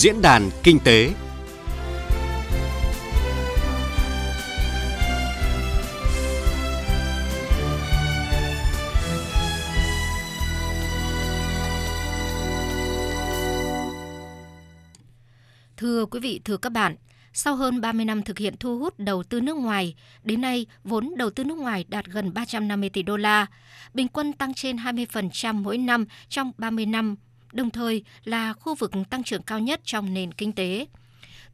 Diễn đàn Kinh tế. Thưa quý vị, thưa các bạn, sau hơn 30 năm thực hiện thu hút đầu tư nước ngoài, đến nay vốn đầu tư nước ngoài đạt gần 350 tỷ đô la, bình quân tăng trên 20% mỗi năm trong 30 năm, đồng thời là khu vực tăng trưởng cao nhất trong nền kinh tế.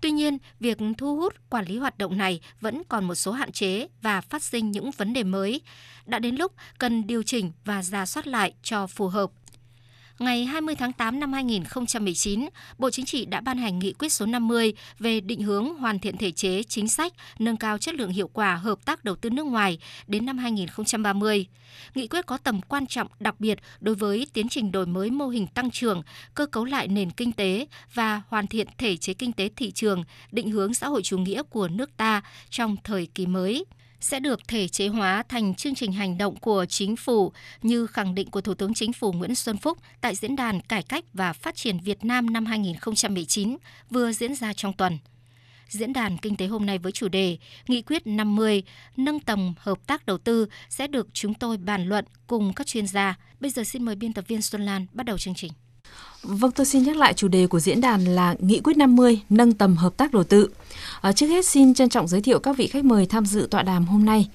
Tuy nhiên, việc thu hút quản lý hoạt động này vẫn còn một số hạn chế và phát sinh những vấn đề mới. Đã đến lúc cần điều chỉnh và ra soát lại cho phù hợp ngày 20 tháng 8 năm 2019, Bộ Chính trị đã ban hành nghị quyết số 50 về định hướng hoàn thiện thể chế, chính sách, nâng cao chất lượng hiệu quả hợp tác đầu tư nước ngoài đến năm 2030. Nghị quyết có tầm quan trọng đặc biệt đối với tiến trình đổi mới mô hình tăng trưởng, cơ cấu lại nền kinh tế và hoàn thiện thể chế kinh tế thị trường, định hướng xã hội chủ nghĩa của nước ta trong thời kỳ mới sẽ được thể chế hóa thành chương trình hành động của chính phủ như khẳng định của Thủ tướng Chính phủ Nguyễn Xuân Phúc tại Diễn đàn Cải cách và Phát triển Việt Nam năm 2019 vừa diễn ra trong tuần. Diễn đàn Kinh tế hôm nay với chủ đề Nghị quyết 50 nâng tầm hợp tác đầu tư sẽ được chúng tôi bàn luận cùng các chuyên gia. Bây giờ xin mời biên tập viên Xuân Lan bắt đầu chương trình. Vâng, tôi xin nhắc lại chủ đề của diễn đàn là Nghị quyết 50 nâng tầm hợp tác đầu tư. À, trước hết xin trân trọng giới thiệu các vị khách mời tham dự tọa đàm hôm nay.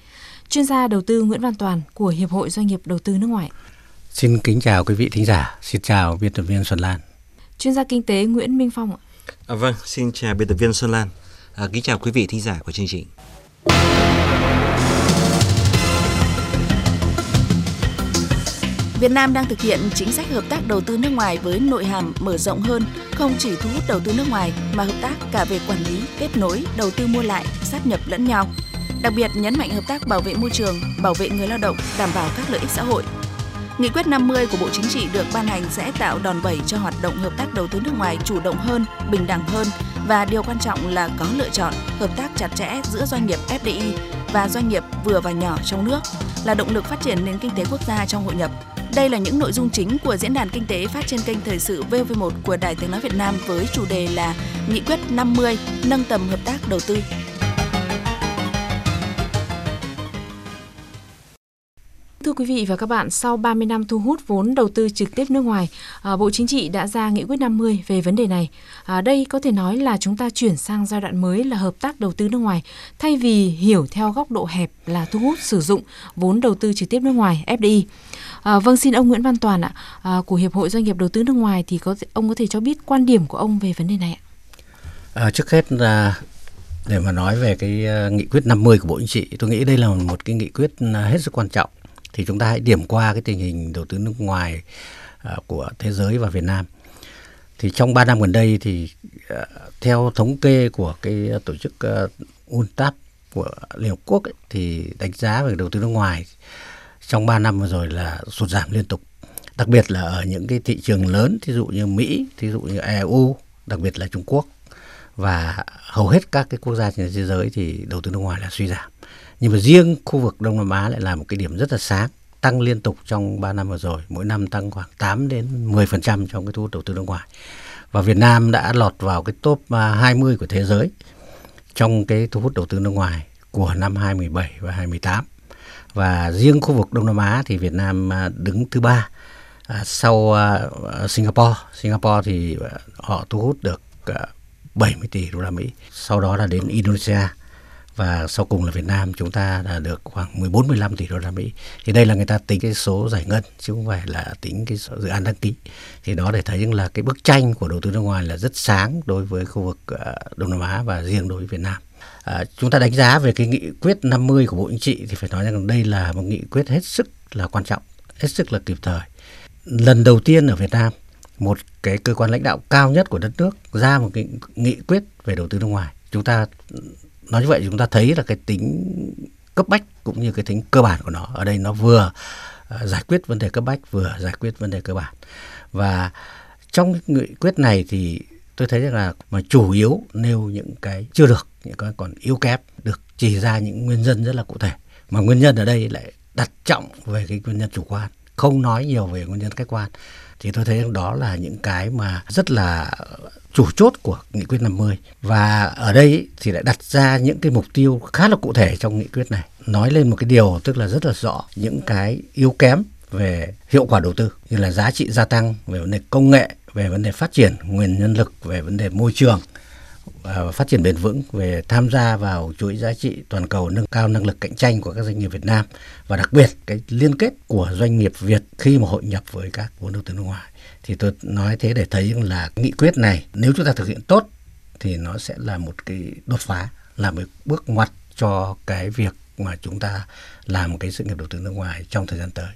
Chuyên gia đầu tư Nguyễn Văn Toàn của Hiệp hội Doanh nghiệp Đầu tư nước ngoài. Xin kính chào quý vị thính giả. Xin chào biên tập viên Xuân Lan. Chuyên gia kinh tế Nguyễn Minh Phong ạ. À, vâng, xin chào biên tập viên Xuân Lan. À, kính chào quý vị thính giả của chương trình. Việt Nam đang thực hiện chính sách hợp tác đầu tư nước ngoài với nội hàm mở rộng hơn, không chỉ thu hút đầu tư nước ngoài mà hợp tác cả về quản lý, kết nối, đầu tư mua lại, sát nhập lẫn nhau. Đặc biệt nhấn mạnh hợp tác bảo vệ môi trường, bảo vệ người lao động, đảm bảo các lợi ích xã hội. Nghị quyết 50 của Bộ Chính trị được ban hành sẽ tạo đòn bẩy cho hoạt động hợp tác đầu tư nước ngoài chủ động hơn, bình đẳng hơn và điều quan trọng là có lựa chọn, hợp tác chặt chẽ giữa doanh nghiệp FDI và doanh nghiệp vừa và nhỏ trong nước là động lực phát triển nền kinh tế quốc gia trong hội nhập đây là những nội dung chính của diễn đàn kinh tế phát trên kênh Thời sự VV1 của Đài Tiếng Nói Việt Nam với chủ đề là Nghị quyết 50 nâng tầm hợp tác đầu tư. Thưa quý vị và các bạn, sau 30 năm thu hút vốn đầu tư trực tiếp nước ngoài, à, Bộ Chính trị đã ra nghị quyết 50 về vấn đề này. À, đây có thể nói là chúng ta chuyển sang giai đoạn mới là hợp tác đầu tư nước ngoài, thay vì hiểu theo góc độ hẹp là thu hút sử dụng vốn đầu tư trực tiếp nước ngoài FDI. À, vâng, xin ông Nguyễn Văn Toàn ạ, à, của Hiệp hội Doanh nghiệp Đầu tư nước ngoài thì có ông có thể cho biết quan điểm của ông về vấn đề này ạ? À, trước hết là để mà nói về cái à, nghị quyết 50 của Bộ Chính trị, tôi nghĩ đây là một cái nghị quyết hết sức quan trọng. Thì chúng ta hãy điểm qua cái tình hình đầu tư nước ngoài uh, của thế giới và Việt Nam. Thì trong 3 năm gần đây thì uh, theo thống kê của cái tổ chức uh, UNTAP của Liên Hợp Quốc ấy, thì đánh giá về đầu tư nước ngoài trong 3 năm vừa rồi là sụt giảm liên tục. Đặc biệt là ở những cái thị trường lớn thí dụ như Mỹ thí dụ như EU đặc biệt là Trung Quốc. Và hầu hết các cái quốc gia trên thế giới thì đầu tư nước ngoài là suy giảm nhưng mà riêng khu vực Đông Nam Á lại là một cái điểm rất là sáng, tăng liên tục trong 3 năm vừa rồi, mỗi năm tăng khoảng 8 đến 10% trong cái thu hút đầu tư nước ngoài và Việt Nam đã lọt vào cái top à, 20 của thế giới trong cái thu hút đầu tư nước ngoài của năm 2017 và 2018 và riêng khu vực Đông Nam Á thì Việt Nam à, đứng thứ ba à, sau Singapore. Singapore thì họ thu hút được 70 tỷ đô la Mỹ. Sau đó là đến Indonesia và sau cùng là Việt Nam chúng ta là được khoảng 14 15 tỷ đô la Mỹ. Thì đây là người ta tính cái số giải ngân chứ không phải là tính cái số dự án đăng ký. Thì đó để thấy rằng là cái bức tranh của đầu tư nước ngoài là rất sáng đối với khu vực ờ, Đông Nam Á và riêng đối với Việt Nam. À, chúng ta đánh giá về cái nghị quyết 50 của Bộ Chính trị thì phải nói rằng đây là một nghị quyết hết sức là quan trọng, hết sức là kịp thời. Lần đầu tiên ở Việt Nam, một cái cơ quan lãnh đạo cao nhất của đất nước ra một cái nghị quyết về đầu tư nước ngoài. Chúng ta nói như vậy chúng ta thấy là cái tính cấp bách cũng như cái tính cơ bản của nó ở đây nó vừa ờ, giải quyết vấn đề cấp bách, vừa giải quyết vấn đề cơ bản. Và trong nghị quyết này thì tôi thấy rằng là mà chủ yếu nêu những cái chưa được, những cái còn yếu kém, được chỉ ra những nguyên nhân rất là cụ thể. Mà nguyên nhân ở đây lại đặt trọng về cái nguyên nhân chủ quan, không nói nhiều về nguyên nhân khách quan thì tôi thấy đó là những cái mà rất là chủ chốt của nghị quyết 50 và ở đây thì lại đặt ra những cái mục tiêu khá là cụ thể trong nghị quyết này. Nói lên một cái điều tức là rất là rõ, những cái yếu kém về hiệu quả đầu tư như là giá trị gia tăng, về vấn đề công nghệ, về vấn đề phát triển, nguồn nhân lực, về vấn đề môi trường và phát triển bền vững, về tham gia vào chuỗi giá trị toàn cầu, nâng cao năng lực cạnh tranh của các doanh nghiệp Việt Nam và đặc biệt cái liên kết của doanh nghiệp Việt khi mà hội nhập với các vốn đầu tư nước ngoài. Thì tôi nói thế để thấy là nghị quyết này, nếu chúng ta thực hiện tốt thì nó sẽ là một cái đột phá, là một bước ngoặt cho cái việc mà chúng ta làm cái sự nghiệp đầu tư nước ngoài trong thời gian tới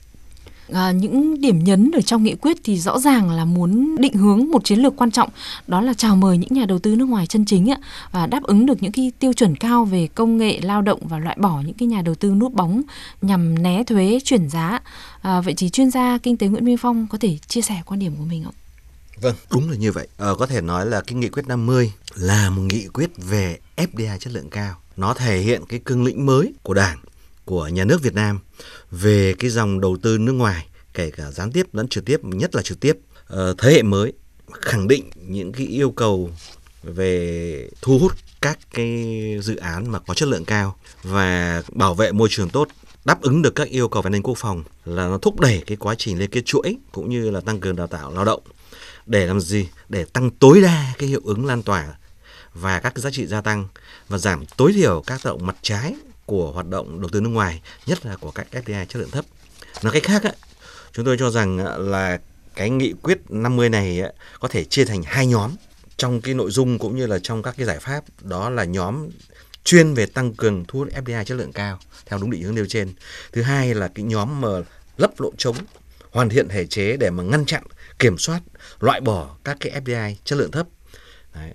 à, những điểm nhấn ở trong nghị quyết thì rõ ràng là muốn định hướng một chiến lược quan trọng đó là chào mời những nhà đầu tư nước ngoài chân chính ạ và đáp ứng được những cái tiêu chuẩn cao về công nghệ lao động và loại bỏ những cái nhà đầu tư núp bóng nhằm né thuế chuyển giá à, vậy thì chuyên gia kinh tế Nguyễn Minh Phong có thể chia sẻ quan điểm của mình không? Vâng, đúng là như vậy. Ờ, có thể nói là cái nghị quyết 50 là một nghị quyết về FDI chất lượng cao. Nó thể hiện cái cương lĩnh mới của Đảng của nhà nước Việt Nam về cái dòng đầu tư nước ngoài, kể cả gián tiếp lẫn trực tiếp, nhất là trực tiếp. Ờ, thế hệ mới khẳng định những cái yêu cầu về thu hút các cái dự án mà có chất lượng cao và bảo vệ môi trường tốt, đáp ứng được các yêu cầu về an ninh quốc phòng là nó thúc đẩy cái quá trình lên cái chuỗi cũng như là tăng cường đào tạo lao động để làm gì? Để tăng tối đa cái hiệu ứng lan tỏa và các cái giá trị gia tăng và giảm tối thiểu các tác động mặt trái của hoạt động đầu tư nước ngoài, nhất là của các FDI chất lượng thấp. Nói cách khác, chúng tôi cho rằng là cái nghị quyết 50 này có thể chia thành hai nhóm trong cái nội dung cũng như là trong các cái giải pháp đó là nhóm chuyên về tăng cường thu hút FDI chất lượng cao theo đúng định hướng nêu trên. Thứ hai là cái nhóm mà lấp lỗ trống, hoàn thiện thể chế để mà ngăn chặn, kiểm soát, loại bỏ các cái FDI chất lượng thấp. Đấy.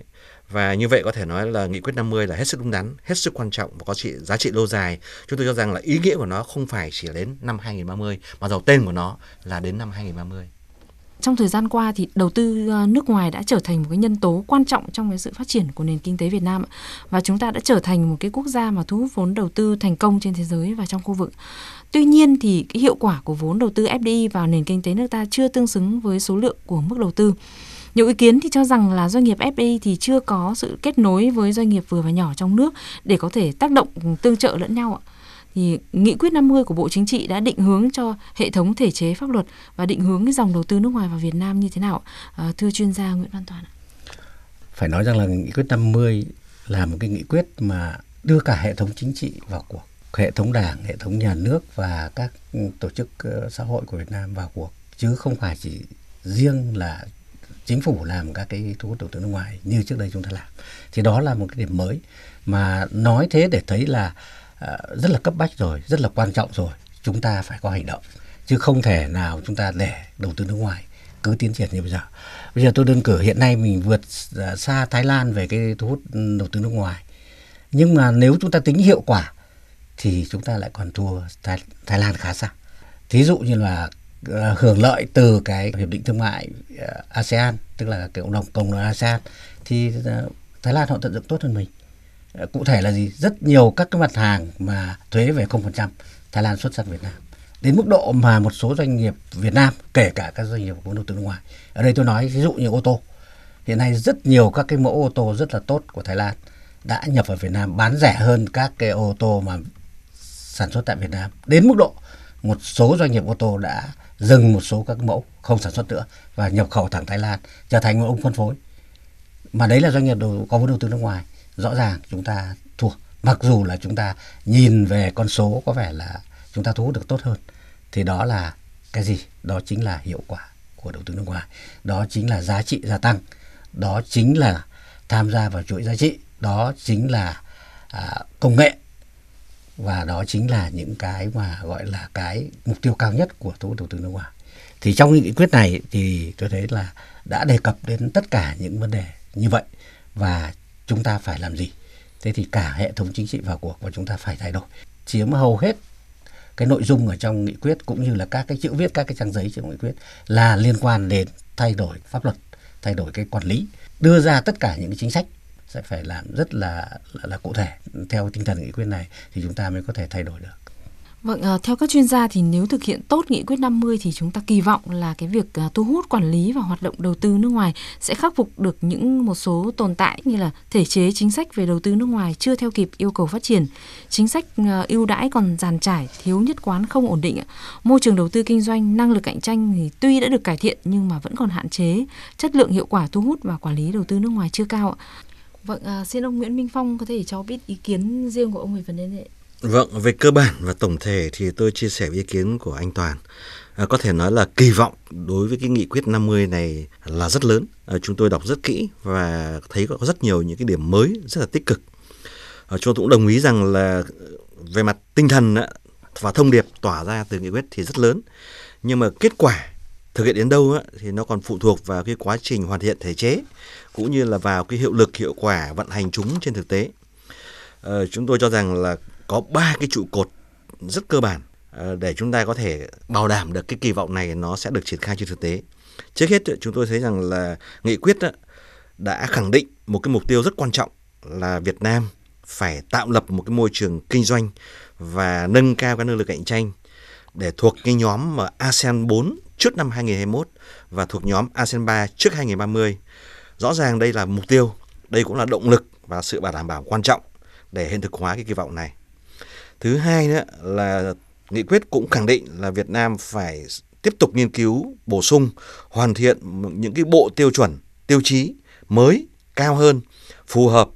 Và như vậy có thể nói là nghị quyết 50 là hết sức đúng đắn, hết sức quan trọng và có trị giá trị lâu dài. Chúng tôi cho rằng là ý nghĩa của nó không phải chỉ đến năm 2030 mà giàu tên của nó là đến năm 2030 trong thời gian qua thì đầu tư ờ, nước ngoài đã trở thành một cái nhân tố quan trọng trong cái sự phát triển của nền kinh tế Việt Nam và chúng ta đã trở thành một cái quốc gia mà thu hút vốn đầu tư thành công trên thế giới và trong khu vực. Tuy nhiên thì cái hiệu quả của vốn đầu tư FDI vào nền kinh tế nước ta chưa tương xứng với số lượng của mức đầu tư. Nhiều ý kiến thì cho rằng là doanh nghiệp FDI thì chưa có sự kết nối với doanh nghiệp vừa và nhỏ trong nước để có thể tác động tương trợ lẫn nhau ạ. Thì nghị quyết 50 của Bộ Chính trị đã định hướng cho hệ thống thể chế pháp luật và định hướng cái dòng đầu tư nước ngoài vào Việt Nam như thế nào? À, thưa chuyên gia Nguyễn Văn Toàn ạ. Phải nói rằng là nghị quyết 50 là một cái nghị quyết mà đưa cả hệ thống chính trị vào cuộc hệ thống đảng, hệ thống nhà nước và các tổ chức ờ, xã hội của Việt Nam vào cuộc chứ không phải chỉ riêng là chính phủ làm các cái thu hút đầu tư nước ngoài như trước đây chúng ta làm. Thì đó là một cái điểm mới mà nói thế để thấy là uh, rất là cấp bách rồi rất là quan trọng rồi. Chúng ta phải có hành động chứ không thể nào chúng ta để đầu tư nước ngoài cứ tiến triển như bây giờ. Bây giờ tôi đơn cử hiện nay mình vượt ờ, xa Thái Lan về cái thu hút ừ, đầu tư nước ngoài. Nhưng mà nếu chúng ta tính hiệu quả thì chúng ta lại còn thua Thái, Thái Lan khá xa. Thí dụ như là Ờ, hưởng lợi từ cái hiệp định thương mại ờ, ASEAN, tức là cái cộng đồng cộng đồng ASEAN, thì ờ, Thái Lan họ tận dụng tốt hơn mình. Cụ thể là gì? Rất nhiều các cái mặt hàng mà thuế về 0% Thái Lan xuất sang Việt Nam. Đến mức độ mà một số doanh nghiệp Việt Nam, kể cả các doanh nghiệp vốn đầu tư nước ngoài, ở đây tôi nói ví dụ như ô tô. Hiện nay rất nhiều các cái mẫu ô tô rất là tốt của Thái Lan đã nhập vào Việt Nam, bán rẻ hơn các cái ô tô mà sản xuất tại Việt Nam. Đến mức độ một số doanh nghiệp ô tô đã dừng một số các mẫu không sản xuất nữa và nhập khẩu thẳng Thái Lan trở thành một ông phân phối. Mà đấy là doanh nghiệp đầu, có vốn đầu tư nước ngoài. Rõ ràng chúng ta thua mặc dù là chúng ta nhìn về con số có vẻ là chúng ta thu hút được tốt hơn thì đó là cái gì? Đó chính là hiệu quả của đầu tư nước ngoài. Đó chính là giá trị gia tăng. Đó chính là tham gia vào chuỗi giá trị. Đó chính là à, công nghệ và đó chính là những cái mà gọi là cái mục tiêu cao nhất của thu hút đầu tư nước ngoài. Thì trong nghị quyết này thì tôi thấy là đã đề cập đến tất cả những vấn đề như vậy và chúng ta phải làm gì. Thế thì cả hệ thống chính trị vào cuộc và chúng ta phải thay đổi. Chiếm hầu hết cái nội dung ở trong nghị quyết cũng như là các cái chữ viết, các cái trang giấy trong nghị quyết là liên quan đến thay đổi pháp luật, thay đổi cái quản lý, đưa ra tất cả những cái chính sách sẽ phải làm rất là là, là cụ thể theo tinh thần nghị quyết này thì chúng ta mới có thể thay đổi được. Vâng, ờ, theo các chuyên gia thì nếu thực hiện tốt nghị quyết 50 thì chúng ta kỳ vọng là cái việc ờ, thu hút quản lý và hoạt động đầu tư nước ngoài sẽ khắc phục được những một số tồn tại như là thể chế chính sách về đầu tư nước ngoài chưa theo kịp yêu cầu phát triển, chính sách ờ, ưu đãi còn giàn trải, thiếu nhất quán không ổn định, môi trường đầu tư kinh doanh, năng lực cạnh tranh thì tuy đã được cải thiện nhưng mà vẫn còn hạn chế, chất lượng hiệu quả thu hút và quản lý đầu tư nước ngoài chưa cao. Vâng, à, xin ông Nguyễn Minh Phong có thể cho biết ý kiến riêng của ông về vấn đề này. Vâng, về cơ bản và tổng thể thì tôi chia sẻ với ý kiến của anh Toàn. À, có thể nói là kỳ vọng đối với cái nghị quyết 50 này là rất lớn. À, chúng tôi đọc rất kỹ và thấy có rất nhiều những cái điểm mới rất là tích cực. À, chúng tôi cũng đồng ý rằng là về mặt tinh thần và thông điệp tỏa ra từ nghị quyết thì rất lớn. Nhưng mà kết quả thực hiện đến đâu á thì nó còn phụ thuộc vào cái quá trình hoàn thiện thể chế cũng như là vào cái hiệu lực hiệu quả vận hành chúng trên thực tế. ờ, chúng tôi cho rằng là có ba cái trụ cột rất cơ bản ờ, để chúng ta có thể bảo đảm được cái kỳ vọng này nó sẽ được triển khai trên thực tế. Trước hết chúng tôi thấy rằng là nghị quyết đã khẳng định một cái mục tiêu rất quan trọng là Việt Nam phải tạo lập một cái môi trường kinh doanh và nâng cao cái năng lực cạnh tranh để thuộc cái nhóm mà ASEAN 4 trước năm 2021 và thuộc nhóm ASEAN 3 trước 2030. Rõ ràng đây là mục tiêu, đây cũng là động lực và sự bảo đảm bảo quan trọng để hiện thực hóa cái kỳ vọng này. Thứ hai nữa là nghị quyết cũng khẳng định là Việt Nam phải tiếp tục nghiên cứu, bổ sung, hoàn thiện những cái bộ tiêu chuẩn, tiêu chí mới, cao hơn, phù hợp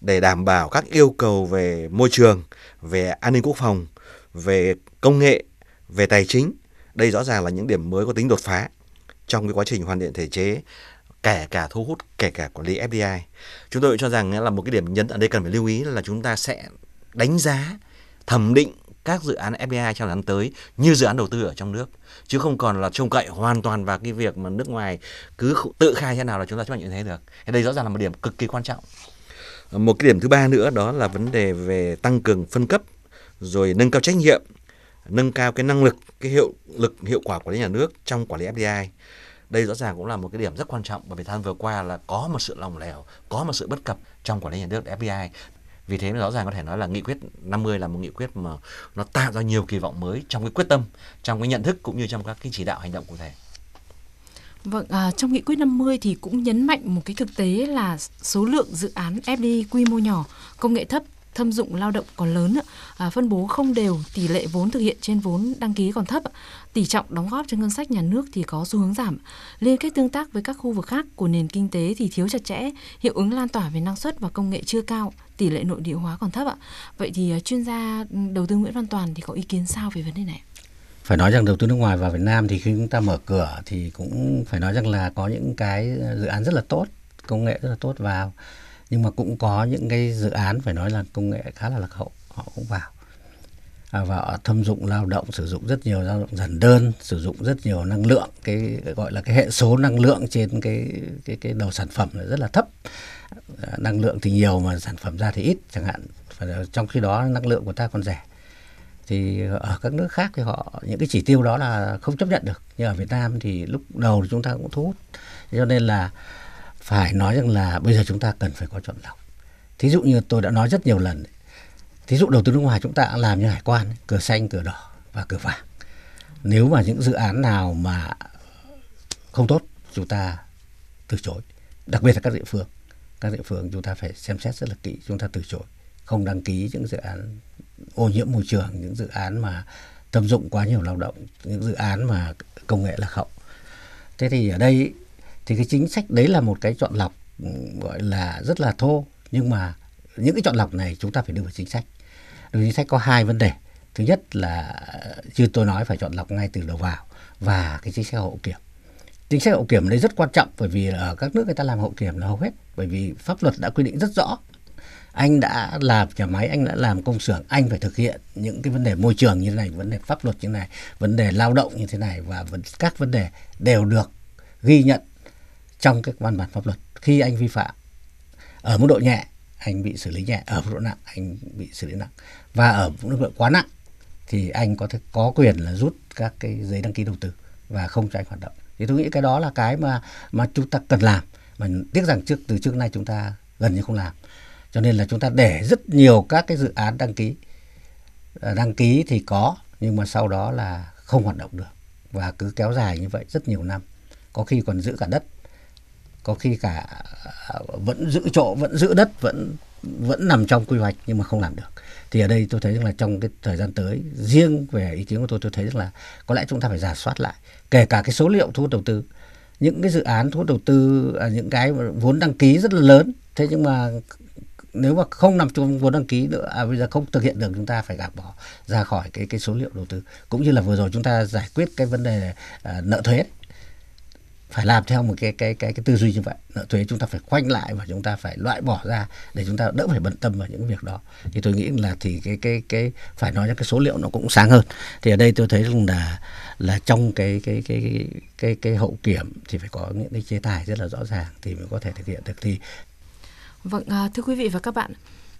để đảm bảo các yêu cầu về môi trường, về an ninh quốc phòng, về công nghệ, về tài chính. Đây rõ ràng là những điểm mới có tính đột phá trong cái quá trình hoàn thiện thể chế kể cả thu hút kể cả quản lý FDI. Chúng tôi cho rằng là một cái điểm nhấn ở đây cần phải lưu ý là chúng ta sẽ đánh giá thẩm định các dự án FDI trong thời gian tới như dự án đầu tư ở trong nước chứ không còn là trông cậy hoàn toàn vào cái việc mà nước ngoài cứ tự khai thế nào là chúng ta chấp nhận như thế được. Thì đây rõ ràng là một điểm cực kỳ quan trọng. Một cái điểm thứ ba nữa đó là vấn đề về tăng cường phân cấp rồi nâng cao trách nhiệm, nâng cao cái năng lực, cái hiệu lực hiệu quả quản lý nhà nước trong quản lý FDI. Đây rõ ràng cũng là một cái điểm rất quan trọng bởi vì thời gian vừa qua là có một sự lòng lẻo, có một sự bất cập trong quản lý nhà nước FDI vì thế rõ ràng có thể nói là nghị quyết 50 là một nghị quyết mà nó tạo ra nhiều kỳ vọng mới trong cái quyết tâm, trong cái nhận thức cũng như trong các cái chỉ đạo hành động cụ thể. Vâng, à, trong nghị quyết 50 thì cũng nhấn mạnh một cái thực tế là số lượng dự án FDI quy mô nhỏ, công nghệ thấp thâm dụng lao động còn lớn, à, phân bố không đều, tỷ lệ vốn thực hiện trên vốn đăng ký còn thấp, tỷ trọng đóng góp cho ngân sách nhà nước thì có xu hướng giảm, liên kết tương tác với các khu vực khác của nền kinh tế thì thiếu chặt chẽ, hiệu ứng lan tỏa về năng suất và công nghệ chưa cao, tỷ lệ nội địa hóa còn thấp ạ. Vậy thì à, chuyên gia ừ, đầu tư Nguyễn Văn Toàn thì có ý kiến sao về vấn đề này? phải nói rằng đầu tư nước ngoài vào Việt Nam thì khi chúng ta mở cửa thì cũng phải nói rằng là có những cái dự án rất là tốt công nghệ rất là tốt vào nhưng mà cũng có những cái dự án phải nói là công nghệ khá là lạc hậu họ cũng vào. À, và thâm dụng lao động sử dụng rất nhiều lao động giản đơn sử dụng rất nhiều năng lượng cái gọi là cái hệ số năng lượng trên cái cái cái đầu sản phẩm là rất là thấp. À, năng lượng thì nhiều mà sản phẩm ra thì ít chẳng hạn. Trong khi đó năng lượng của ta còn rẻ. Thì ở các nước khác thì họ những cái chỉ tiêu đó là không chấp nhận được. Nhưng ở Việt Nam thì lúc đầu chúng ta cũng thu hút. Cho nên là phải nói rằng là bây giờ chúng ta cần phải có chọn lọc. Thí dụ như tôi đã nói rất nhiều lần, thí dụ đầu tư nước ngoài chúng ta làm như hải quan, cửa xanh, cửa đỏ và cửa vàng. Nếu mà những dự án nào mà không tốt, chúng ta từ chối. Đặc biệt là các địa phương. Các địa phương chúng ta phải xem xét rất là kỹ, chúng ta từ chối. Không đăng ký những dự án ô nhiễm môi trường, những dự án mà tâm dụng quá nhiều lao động, những dự án mà công nghệ lạc hậu. Thế thì ở đây thì cái chính sách đấy là một cái chọn lọc ừ, gọi là rất là thô. Nhưng mà những cái chọn lọc này chúng ta phải đưa vào chính sách. Đưa chính sách có hai vấn đề. Thứ nhất là ờ, như tôi nói phải chọn lọc ngay từ đầu vào và cái chính sách hậu kiểm. Chính sách hậu kiểm đấy rất quan trọng bởi vì ở các nước người ta làm hậu kiểm là hầu hết, bởi vì pháp luật đã quy định rất rõ. Anh đã làm nhà máy, anh đã làm công xưởng, anh phải thực hiện những cái vấn đề môi trường như thế này, vấn đề pháp luật như thế này, vấn đề lao động như thế này và các vấn đề đều được ghi nhận trong các văn bản pháp luật. Khi anh vi phạm, ở mức độ nhẹ, anh bị xử lý nhẹ, ở mức độ nặng, anh bị xử lý nặng. Và ở mức độ quá nặng thì anh có thể có quyền là rút các cái giấy đăng ký đầu tư và không cho anh hoạt động. Thì tôi nghĩ cái đó là cái mà mà chúng ta cần làm. Mà tiếc rằng trước, từ trước nay chúng ta gần như không làm. Cho nên là chúng ta để rất nhiều các cái dự án đăng ký ờ, đăng ký thì có, nhưng mà sau đó là không hoạt động được. Và cứ kéo dài như vậy rất nhiều năm. Có khi còn giữ cả đất có khi cả ờ, vẫn giữ chỗ vẫn giữ đất vẫn vẫn nằm trong quy hoạch nhưng mà không làm được. Thì ở đây tôi thấy rằng là trong cái thời gian tới riêng về ý kiến của tôi tôi thấy rằng là có lẽ chúng ta phải giả soát lại kể cả cái số liệu thu hút đầu tư. Những cái dự án thu hút đầu tư à, những cái vốn đăng ký rất là lớn thế nhưng mà nếu mà không nằm trong vốn đăng ký nữa à, bây giờ không thực hiện được chúng ta phải gạt bỏ ra khỏi cái cái số liệu đầu tư. Cũng như là vừa rồi chúng ta giải quyết cái vấn đề à, nợ thuế phải làm theo một cái cái cái cái tư duy như vậy. Nợ thuế chúng ta phải khoanh lại và chúng ta phải loại bỏ ra để chúng ta đỡ phải bận tâm vào những việc đó. Thì tôi nghĩ là thì cái cái cái phải nói ra cái số liệu nó cũng sáng hơn. Thì ở đây tôi thấy rằng là là trong cái cái cái cái cái, cái hậu kiểm thì phải có những cái chế tài rất là rõ ràng thì mới có thể thực hiện được. Thì vâng à, thưa quý vị và các bạn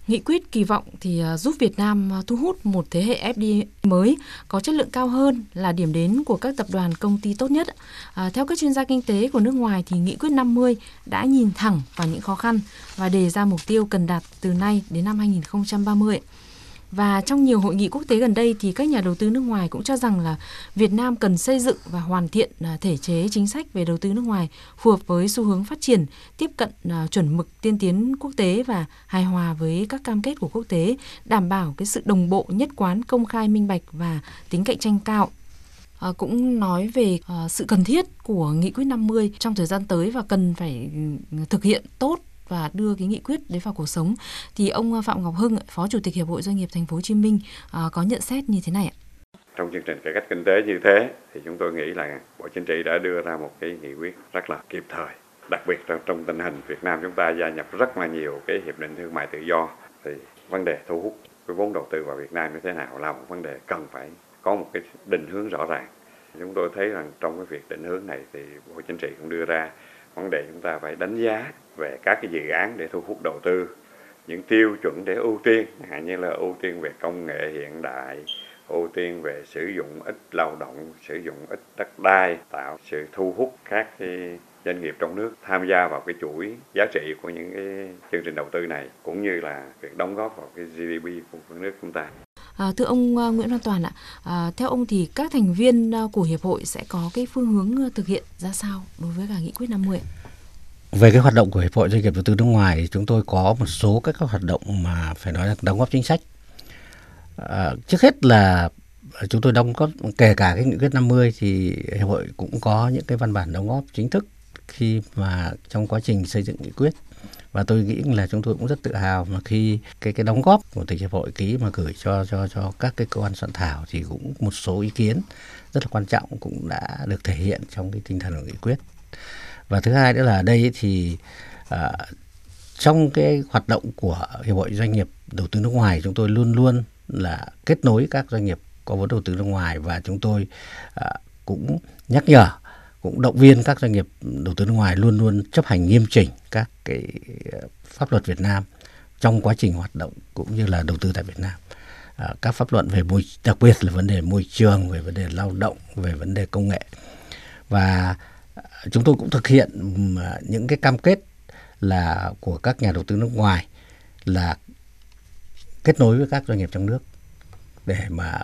Nghị quyết kỳ vọng thì à, giúp Việt Nam à, thu hút một thế hệ FDI mới có chất lượng cao hơn là điểm đến của các tập đoàn công ty tốt nhất. À, theo các chuyên gia kinh tế của nước ngoài thì Nghị quyết 50 đã nhìn thẳng vào những khó khăn và đề ra mục tiêu cần đạt từ nay đến năm 2030. Và trong nhiều hội nghị quốc tế gần đây thì các nhà đầu tư nước ngoài cũng cho rằng là Việt Nam cần xây dựng và hoàn thiện à, thể chế chính sách về đầu tư nước ngoài phù hợp với xu hướng phát triển, tiếp cận à, chuẩn mực tiên tiến quốc tế và hài hòa với các cam kết của quốc tế, đảm bảo cái sự đồng bộ, nhất quán, công khai, minh bạch và tính cạnh tranh cao. À, cũng nói về à, sự cần thiết của nghị quyết 50 trong thời gian tới và cần phải ừ, thực hiện tốt và đưa cái nghị quyết đấy vào cuộc sống. Thì ông Phạm Ngọc Hưng phó chủ tịch hiệp hội doanh nghiệp thành phố Hồ Chí Minh à, có nhận xét như thế này ạ. Trong chương trình cải cách kinh tế như thế thì chúng tôi nghĩ là bộ chính trị đã đưa ra một cái nghị quyết rất là kịp thời. Đặc biệt trong, trong tình hình Việt Nam chúng ta gia nhập rất là nhiều cái hiệp định thương mại tự do thì vấn đề thu hút cái vốn đầu tư vào Việt Nam như thế nào là một vấn đề cần phải có một cái định hướng rõ ràng. Chúng tôi thấy rằng trong cái việc định hướng này thì bộ chính trị cũng đưa ra vấn đề chúng ta phải đánh giá về các cái dự án để thu hút đầu tư những tiêu chuẩn để ưu tiên, hạn như là ưu tiên về công nghệ hiện đại, ưu tiên về sử dụng ít lao động, sử dụng ít đất đai, tạo sự thu hút các cái doanh nghiệp trong nước tham gia vào cái chuỗi giá trị của những cái chương trình đầu tư này, cũng như là việc đóng góp vào cái GDP của nước chúng ta. À, thưa ông à, Nguyễn Văn Toàn ạ, à, theo ông thì các thành viên à, của hiệp hội sẽ có cái phương hướng à, thực hiện ra sao đối với cả nghị quyết 50 ạ? về cái hoạt động của hiệp hội doanh nghiệp đầu tư nước ngoài thì chúng tôi có một số các, các hoạt động mà phải nói là đóng góp chính sách à, trước hết là chúng tôi đóng góp kể cả cái nghị quyết 50 thì hiệp hội cũng có những cái văn bản đóng góp chính thức khi mà trong quá trình xây dựng nghị quyết và tôi nghĩ là chúng tôi cũng rất tự hào mà khi cái cái đóng góp của tỉnh hiệp hội ký mà gửi cho cho cho các cái cơ quan soạn thảo thì cũng một số ý kiến rất là quan trọng cũng đã được thể hiện trong cái tinh thần của nghị quyết. Và thứ hai nữa là đây thì à, trong cái hoạt động của hiệp hội doanh nghiệp đầu tư nước ngoài chúng tôi luôn luôn là kết nối các doanh nghiệp có vốn đầu tư nước ngoài và chúng tôi à, cũng nhắc nhở cũng động viên các doanh nghiệp đầu tư nước ngoài luôn luôn chấp hành nghiêm chỉnh các cái ờ, pháp luật Việt Nam trong quá trình hoạt động cũng như là đầu tư tại Việt Nam. À, các pháp luật về môi đặc biệt là vấn đề môi trường về vấn đề lao động về vấn đề công nghệ. Và ờ, chúng tôi cũng thực hiện những cái cam kết là của các nhà đầu tư nước ngoài là kết nối với các doanh nghiệp trong nước để mà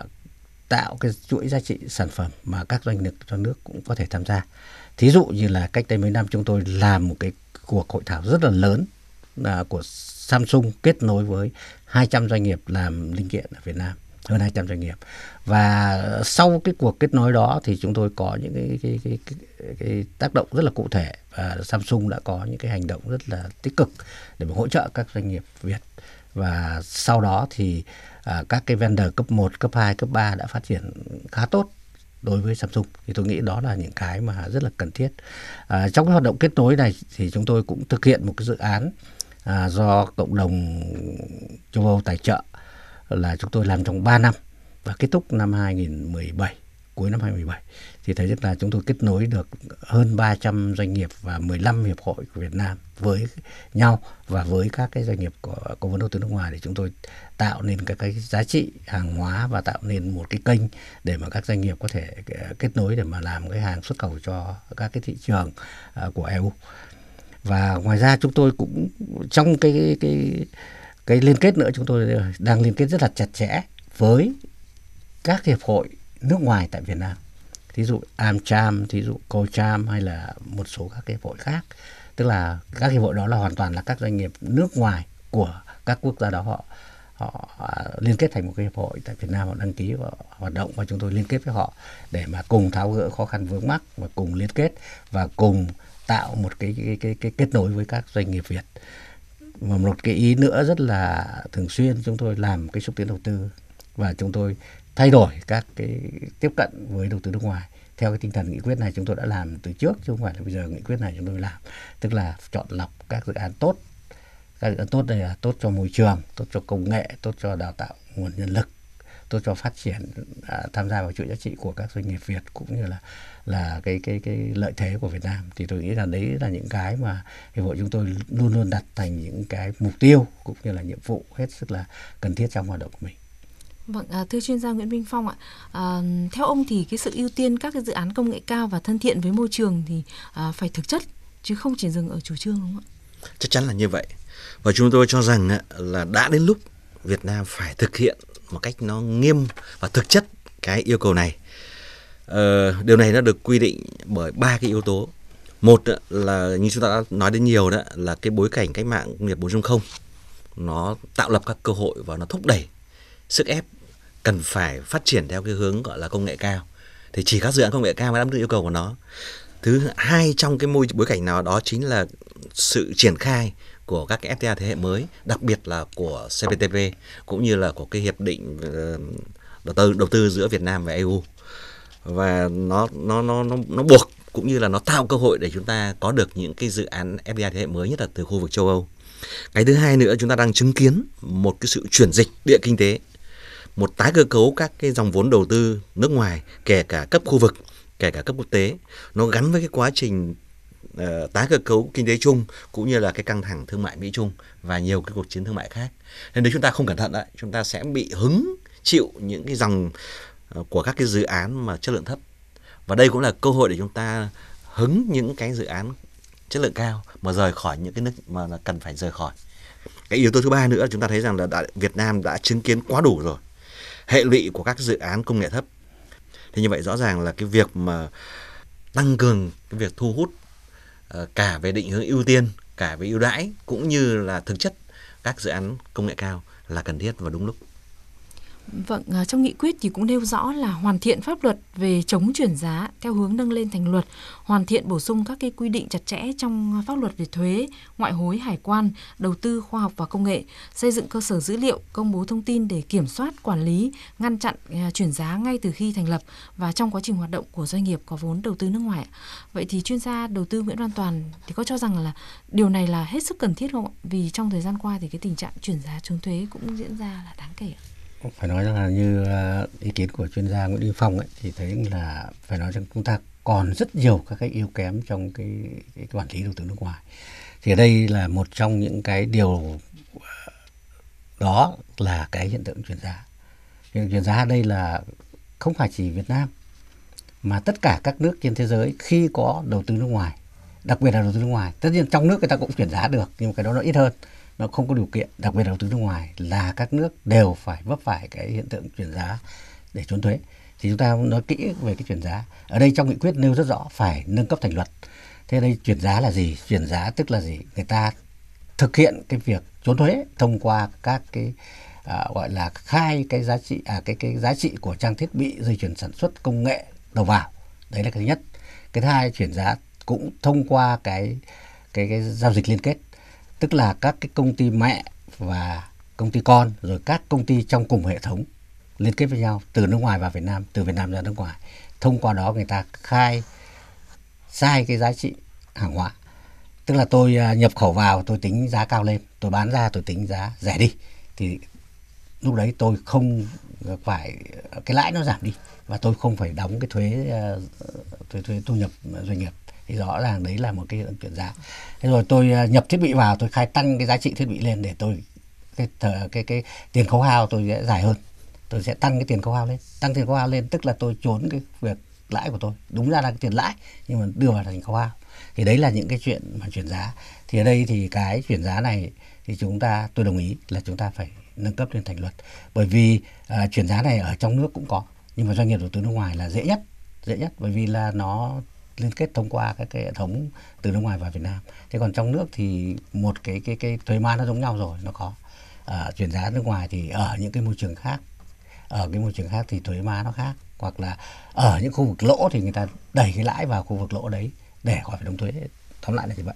tạo cái chuỗi giá trị sản phẩm mà các doanh nghiệp trong nước cũng có thể tham gia. Thí dụ như là cách đây mấy năm chúng tôi làm một cái cuộc hội thảo rất là lớn là của Samsung kết nối với 200 doanh nghiệp làm linh kiện ở Việt Nam hơn 200 doanh nghiệp và sau cái cuộc kết nối đó thì chúng tôi có những cái, cái, cái, cái, cái tác động rất là cụ thể và Samsung đã có những cái hành động rất là tích cực để mà hỗ trợ các doanh nghiệp Việt và sau đó thì à, các cái vendor cấp 1, cấp 2, cấp 3 đã phát triển khá tốt đối với Samsung. Thì tôi nghĩ đó là những cái mà rất là cần thiết. À, trong cái hoạt động kết nối này thì chúng tôi cũng thực hiện một cái dự án à, do cộng đồng châu Âu tài trợ là chúng tôi làm trong 3 năm và kết thúc năm 2017 cuối năm 2017 thì thấy rất là chúng tôi kết nối được hơn 300 doanh nghiệp và 15 hiệp hội của Việt Nam với nhau và với các cái doanh nghiệp có, có vốn đầu tư nước ngoài để chúng tôi tạo nên các cái giá trị hàng hóa và tạo nên một cái kênh để mà các doanh nghiệp có thể ờ, kết nối để mà làm cái hàng xuất khẩu cho các cái thị trường ờ, của EU và ngoài ra chúng tôi cũng trong cái cái, cái cái liên kết nữa chúng tôi ờ, đang liên kết rất là chặt chẽ với các hiệp hội nước ngoài tại Việt Nam thí dụ AmCham, thí dụ CoCham hay là một số các hiệp hội khác. Tức là các hiệp hội đó là hoàn toàn là các doanh nghiệp nước ngoài của các quốc gia đó họ họ à, liên kết thành một cái hiệp hội tại Việt Nam họ đăng ký và hoạt động và chúng tôi liên kết với họ để mà cùng tháo gỡ khó khăn vướng mắc và cùng liên kết và cùng tạo một cái cái cái, cái kết nối với các doanh nghiệp Việt. Và một cái ý nữa rất là thường xuyên chúng tôi làm cái xúc tiến đầu tư và chúng tôi thay đổi các cái tiếp cận với đầu tư nước ngoài. Theo cái tinh thần nghị quyết này chúng tôi đã làm từ trước chứ không phải là bây giờ nghị quyết này chúng tôi làm. Tức là chọn lọc các dự án tốt các dự án tốt đây là tốt cho môi trường tốt cho công nghệ tốt cho đào tạo nguồn nhân lực tốt cho phát triển à, tham gia vào chuỗi giá trị của các doanh nghiệp Việt cũng như là là cái cái cái lợi thế của Việt Nam. Thì tôi nghĩ là đấy là những cái mà hiệp hội chúng tôi luôn luôn đặt thành những cái mục tiêu cũng như là nhiệm vụ hết sức là cần thiết trong hoạt động của mình. Vâng, à, thưa chuyên gia Nguyễn Minh Phong ạ, à, theo ông thì cái sự ưu tiên các cái dự án công nghệ cao và thân thiện với môi trường thì à, phải thực chất chứ không chỉ dừng ở chủ trương đúng không ạ? Chắc chắn là như vậy. Và chúng tôi cho rằng là đã đến lúc Việt Nam phải thực hiện một cách nó nghiêm và thực chất cái yêu cầu này. Ờ, điều này nó được quy định bởi ba cái yếu tố. Một là như chúng ta đã nói đến nhiều đó là cái bối cảnh cách mạng công nghiệp 4.0 nó tạo lập các cơ hội và nó thúc đẩy sức ép cần phải phát triển theo cái hướng gọi là công nghệ cao. Thì chỉ các dự án công nghệ cao mới đáp ứng yêu cầu của nó. Thứ hai trong cái môi bối cảnh nào đó chính là sự triển khai của các cái FTA thế hệ mới, đặc biệt là của CPTP cũng như là của cái hiệp định ờ, đầu tư đầu tư giữa Việt Nam và EU và nó nó nó nó nó buộc cũng như là nó tạo cơ hội để chúng ta có được những cái dự án FDI thế hệ mới, nhất là từ khu vực châu Âu. Cái thứ hai nữa, chúng ta đang chứng kiến một cái sự chuyển dịch địa kinh tế một tái cơ cấu các cái dòng vốn đầu tư nước ngoài kể cả cấp khu vực kể cả cấp quốc tế. Nó gắn với cái quá trình uh, tái cơ cấu kinh tế chung cũng như là cái căng thẳng thương mại mỹ trung và nhiều cái cuộc chiến thương mại khác. Nên nếu chúng ta không cẩn thận đấy chúng ta sẽ bị hứng chịu những cái dòng uh, của các cái dự án mà chất lượng thấp. Và đây cũng là cơ hội để chúng ta hứng những cái dự án chất lượng cao mà rời khỏi những cái nước mà cần phải rời khỏi. Cái yếu tố thứ ba nữa chúng ta thấy rằng là đã, Việt Nam đã chứng kiến quá đủ rồi hệ lụy của các dự án công nghệ thấp. Thế như vậy rõ ràng là cái việc mà tăng cường cái việc thu hút ờ, cả về định hướng ưu tiên, cả về ưu đãi, cũng như là thực chất các dự án công nghệ cao là cần thiết và đúng lúc. Vâng, à, trong nghị quyết thì cũng nêu rõ là hoàn thiện pháp luật về chống chuyển giá theo hướng nâng lên thành luật, hoàn thiện bổ sung các cái quy định chặt chẽ trong pháp luật về thuế, ngoại hối, hải quan, đầu tư khoa học và công nghệ, xây dựng cơ sở dữ liệu, công bố thông tin để kiểm soát, quản lý, ngăn chặn à, chuyển giá ngay từ khi thành lập và trong quá trình hoạt động của doanh nghiệp có vốn đầu tư nước ngoài. Vậy thì chuyên gia đầu tư Nguyễn Văn Toàn thì có cho rằng là điều này là hết sức cần thiết không ạ? Vì trong thời gian qua thì cái tình trạng chuyển giá trốn thuế cũng diễn ra là đáng kể ạ phải nói rằng là như ờ, ý kiến của chuyên gia Nguyễn Đình Phong ấy, thì thấy là phải nói rằng chúng ta còn rất nhiều các cái yếu kém trong cái, cái quản lý đầu tư nước ngoài. Thì ở đây là một trong những cái điều ờ, đó là cái hiện tượng chuyển giá. Hiện tượng chuyển giá ở đây là không phải chỉ Việt Nam mà tất cả các nước trên thế giới khi có đầu tư nước ngoài đặc biệt là đầu tư nước ngoài tất nhiên trong nước người ta cũng chuyển giá được nhưng mà cái đó nó ít hơn nó không có điều kiện đặc biệt đầu tư nước ngoài là các nước đều phải vấp phải cái hiện tượng chuyển giá để trốn thuế. Thì chúng ta nói kỹ về cái chuyển giá. Ở đây trong nghị quyết nêu rất rõ phải nâng cấp thành luật. Thế đây chuyển giá là gì? Chuyển giá tức là gì? Người ta thực hiện cái việc trốn thuế thông qua các cái à, gọi là khai cái giá trị à cái cái giá trị của trang thiết bị dây chuyển sản xuất công nghệ đầu vào. Đấy là cái thứ nhất. Cái thứ hai chuyển giá cũng thông qua cái cái cái giao dịch liên kết tức là các cái công ty mẹ và công ty con rồi các công ty trong cùng hệ thống liên kết với nhau từ nước ngoài vào Việt Nam, từ Việt Nam ra nước ngoài. Thông qua đó người ta khai sai cái giá trị hàng hóa. Tức là tôi à, nhập khẩu vào tôi tính giá cao lên, tôi bán ra tôi tính giá rẻ đi. Thì lúc đấy tôi không phải cái lãi nó giảm đi và tôi không phải đóng cái thuế à, thuế, thuế thu nhập doanh nghiệp thì rõ ràng đấy là một cái hiện chuyển giá thế rồi tôi à, nhập thiết bị vào tôi khai tăng cái giá trị thiết bị lên để tôi cái cái cái, cái tiền khấu hao tôi sẽ dài hơn. Tôi sẽ tăng cái tiền khấu hao lên. Tăng tiền khấu hao lên tức là tôi trốn cái việc lãi của tôi. Đúng ra là cái tiền lãi nhưng mà đưa vào thành khấu hao. Thì đấy là những cái chuyện mà chuyển giá. Thì ở đây thì cái chuyển giá này thì chúng ta tôi đồng ý là chúng ta phải nâng cấp lên thành luật. Bởi vì à, chuyển giá này ở trong nước cũng có nhưng mà doanh nghiệp đầu tư nước ngoài là dễ nhất dễ nhất. Bởi vì là nó liên kết thông qua các cái hệ thống từ nước ngoài vào Việt Nam. Thế còn trong nước thì một cái cái cái thuế má nó giống nhau rồi nó có à, chuyển giá nước ngoài thì ở những cái môi trường khác. Ở cái môi trường khác thì thuế má nó khác. Hoặc là ở những khu vực lỗ thì người ta đẩy cái lãi vào khu vực lỗ đấy để khỏi phải đóng thuế. Tóm lại là như vậy.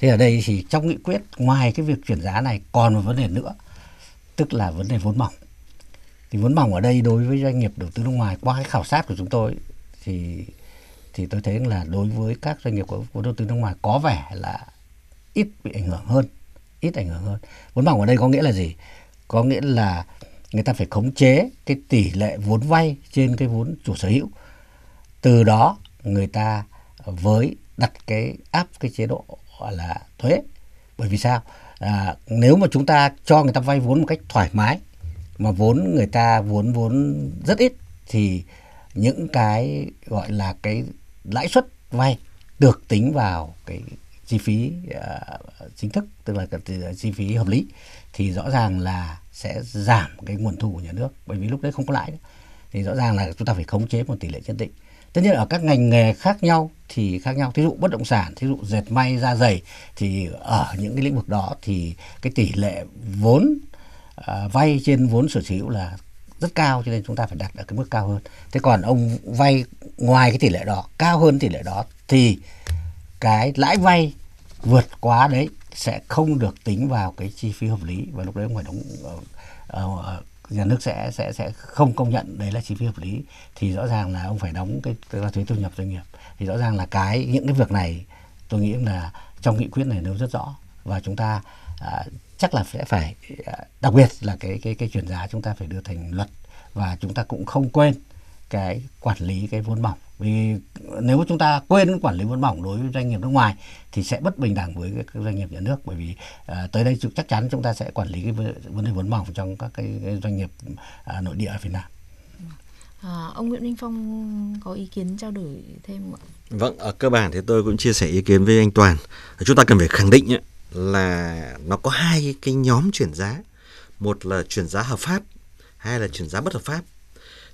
Thế ở đây thì trong nghị quyết ngoài cái việc chuyển giá này còn một vấn đề nữa tức là vấn đề vốn mỏng. Thì vốn mỏng ở đây đối với doanh nghiệp đầu tư nước ngoài qua cái khảo sát của chúng tôi thì thì tôi thấy là đối với các doanh nghiệp có vốn đầu tư nước ngoài có vẻ là ít bị ảnh hưởng hơn ít ảnh hưởng hơn. Vốn mỏng ở đây có nghĩa là gì? Có nghĩa là người ta phải khống chế cái tỷ lệ vốn vay trên cái vốn chủ sở hữu. Từ đó người ta với đặt cái áp cái chế độ gọi là thuế. Bởi vì sao? À, nếu mà chúng ta cho người ta vay vốn một cách thoải mái mà vốn người ta vốn vốn rất ít thì những cái gọi là cái lãi suất vay được tính vào cái chi phí uh, chính thức tức là cái chi phí hợp lý thì rõ ràng là sẽ giảm cái nguồn thu của nhà nước. Bởi vì lúc đấy không có lãi nữa. thì rõ ràng là chúng ta phải khống chế một tỷ lệ nhất định. Tất nhiên ở các ngành nghề khác nhau thì khác nhau. Thí dụ bất động sản thí dụ dệt may da dày thì ở những cái lĩnh vực đó thì cái tỷ lệ vốn uh, vay trên vốn sở hữu là rất cao cho nên chúng ta phải đặt ở cái mức cao hơn. Thế còn ông vay ngoài cái tỷ lệ đó cao hơn tỷ lệ đó thì cái lãi vay vượt quá đấy sẽ không được tính vào cái chi phí hợp lý và lúc đấy ông phải đóng uh, uh, nhà nước sẽ sẽ sẽ không công nhận đấy là chi phí hợp lý. Thì rõ ràng là ông phải đóng cái, cái thuế thu nhập doanh nghiệp. Thì rõ ràng là cái những cái việc này tôi nghĩ là trong nghị quyết này nêu rất rõ và chúng ta uh, chắc là sẽ phải đặc biệt là cái cái cái chuyển giá chúng ta phải đưa thành luật và chúng ta cũng không quên cái quản lý cái vốn mỏng vì nếu chúng ta quên quản lý vốn mỏng đối với doanh nghiệp nước ngoài thì sẽ bất bình đẳng với các doanh nghiệp nhà nước bởi vì à, tới đây chắc chắn chúng ta sẽ quản lý cái vấn đề vốn mỏng trong các cái, cái doanh nghiệp à, nội địa ở Việt Nam. À, ông Nguyễn Minh Phong có ý kiến trao đổi thêm không ạ? Vâng, ở cơ bản thì tôi cũng chia sẻ ý kiến với anh Toàn. Chúng ta cần phải khẳng định là nó có hai cái nhóm chuyển giá. Một là chuyển giá hợp pháp, hai là chuyển giá bất hợp pháp.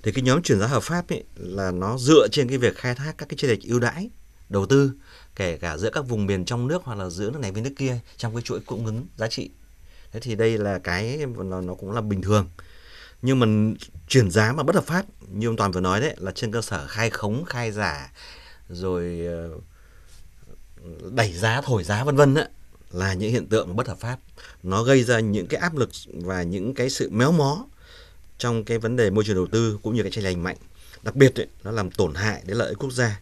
Thì cái nhóm chuyển giá hợp pháp ấy là nó dựa trên cái việc khai thác các cái chế lệch ưu đãi đầu tư kể cả giữa các vùng miền trong nước hoặc là giữa nước này với nước kia trong cái chuỗi cung ứng giá trị. Thế thì đây là cái nó, nó cũng là bình thường. Nhưng mà chuyển giá mà bất hợp pháp như ông toàn vừa nói đấy là trên cơ sở khai khống khai giả rồi ờ, đẩy giá thổi giá vân vân là những hiện tượng bất hợp pháp. Nó gây ra những cái áp lực và những cái sự méo mó trong cái vấn đề môi trường đầu tư cũng như cái tranh lành mạnh. Đặc biệt ấy, nó làm tổn hại đến lợi ích quốc gia.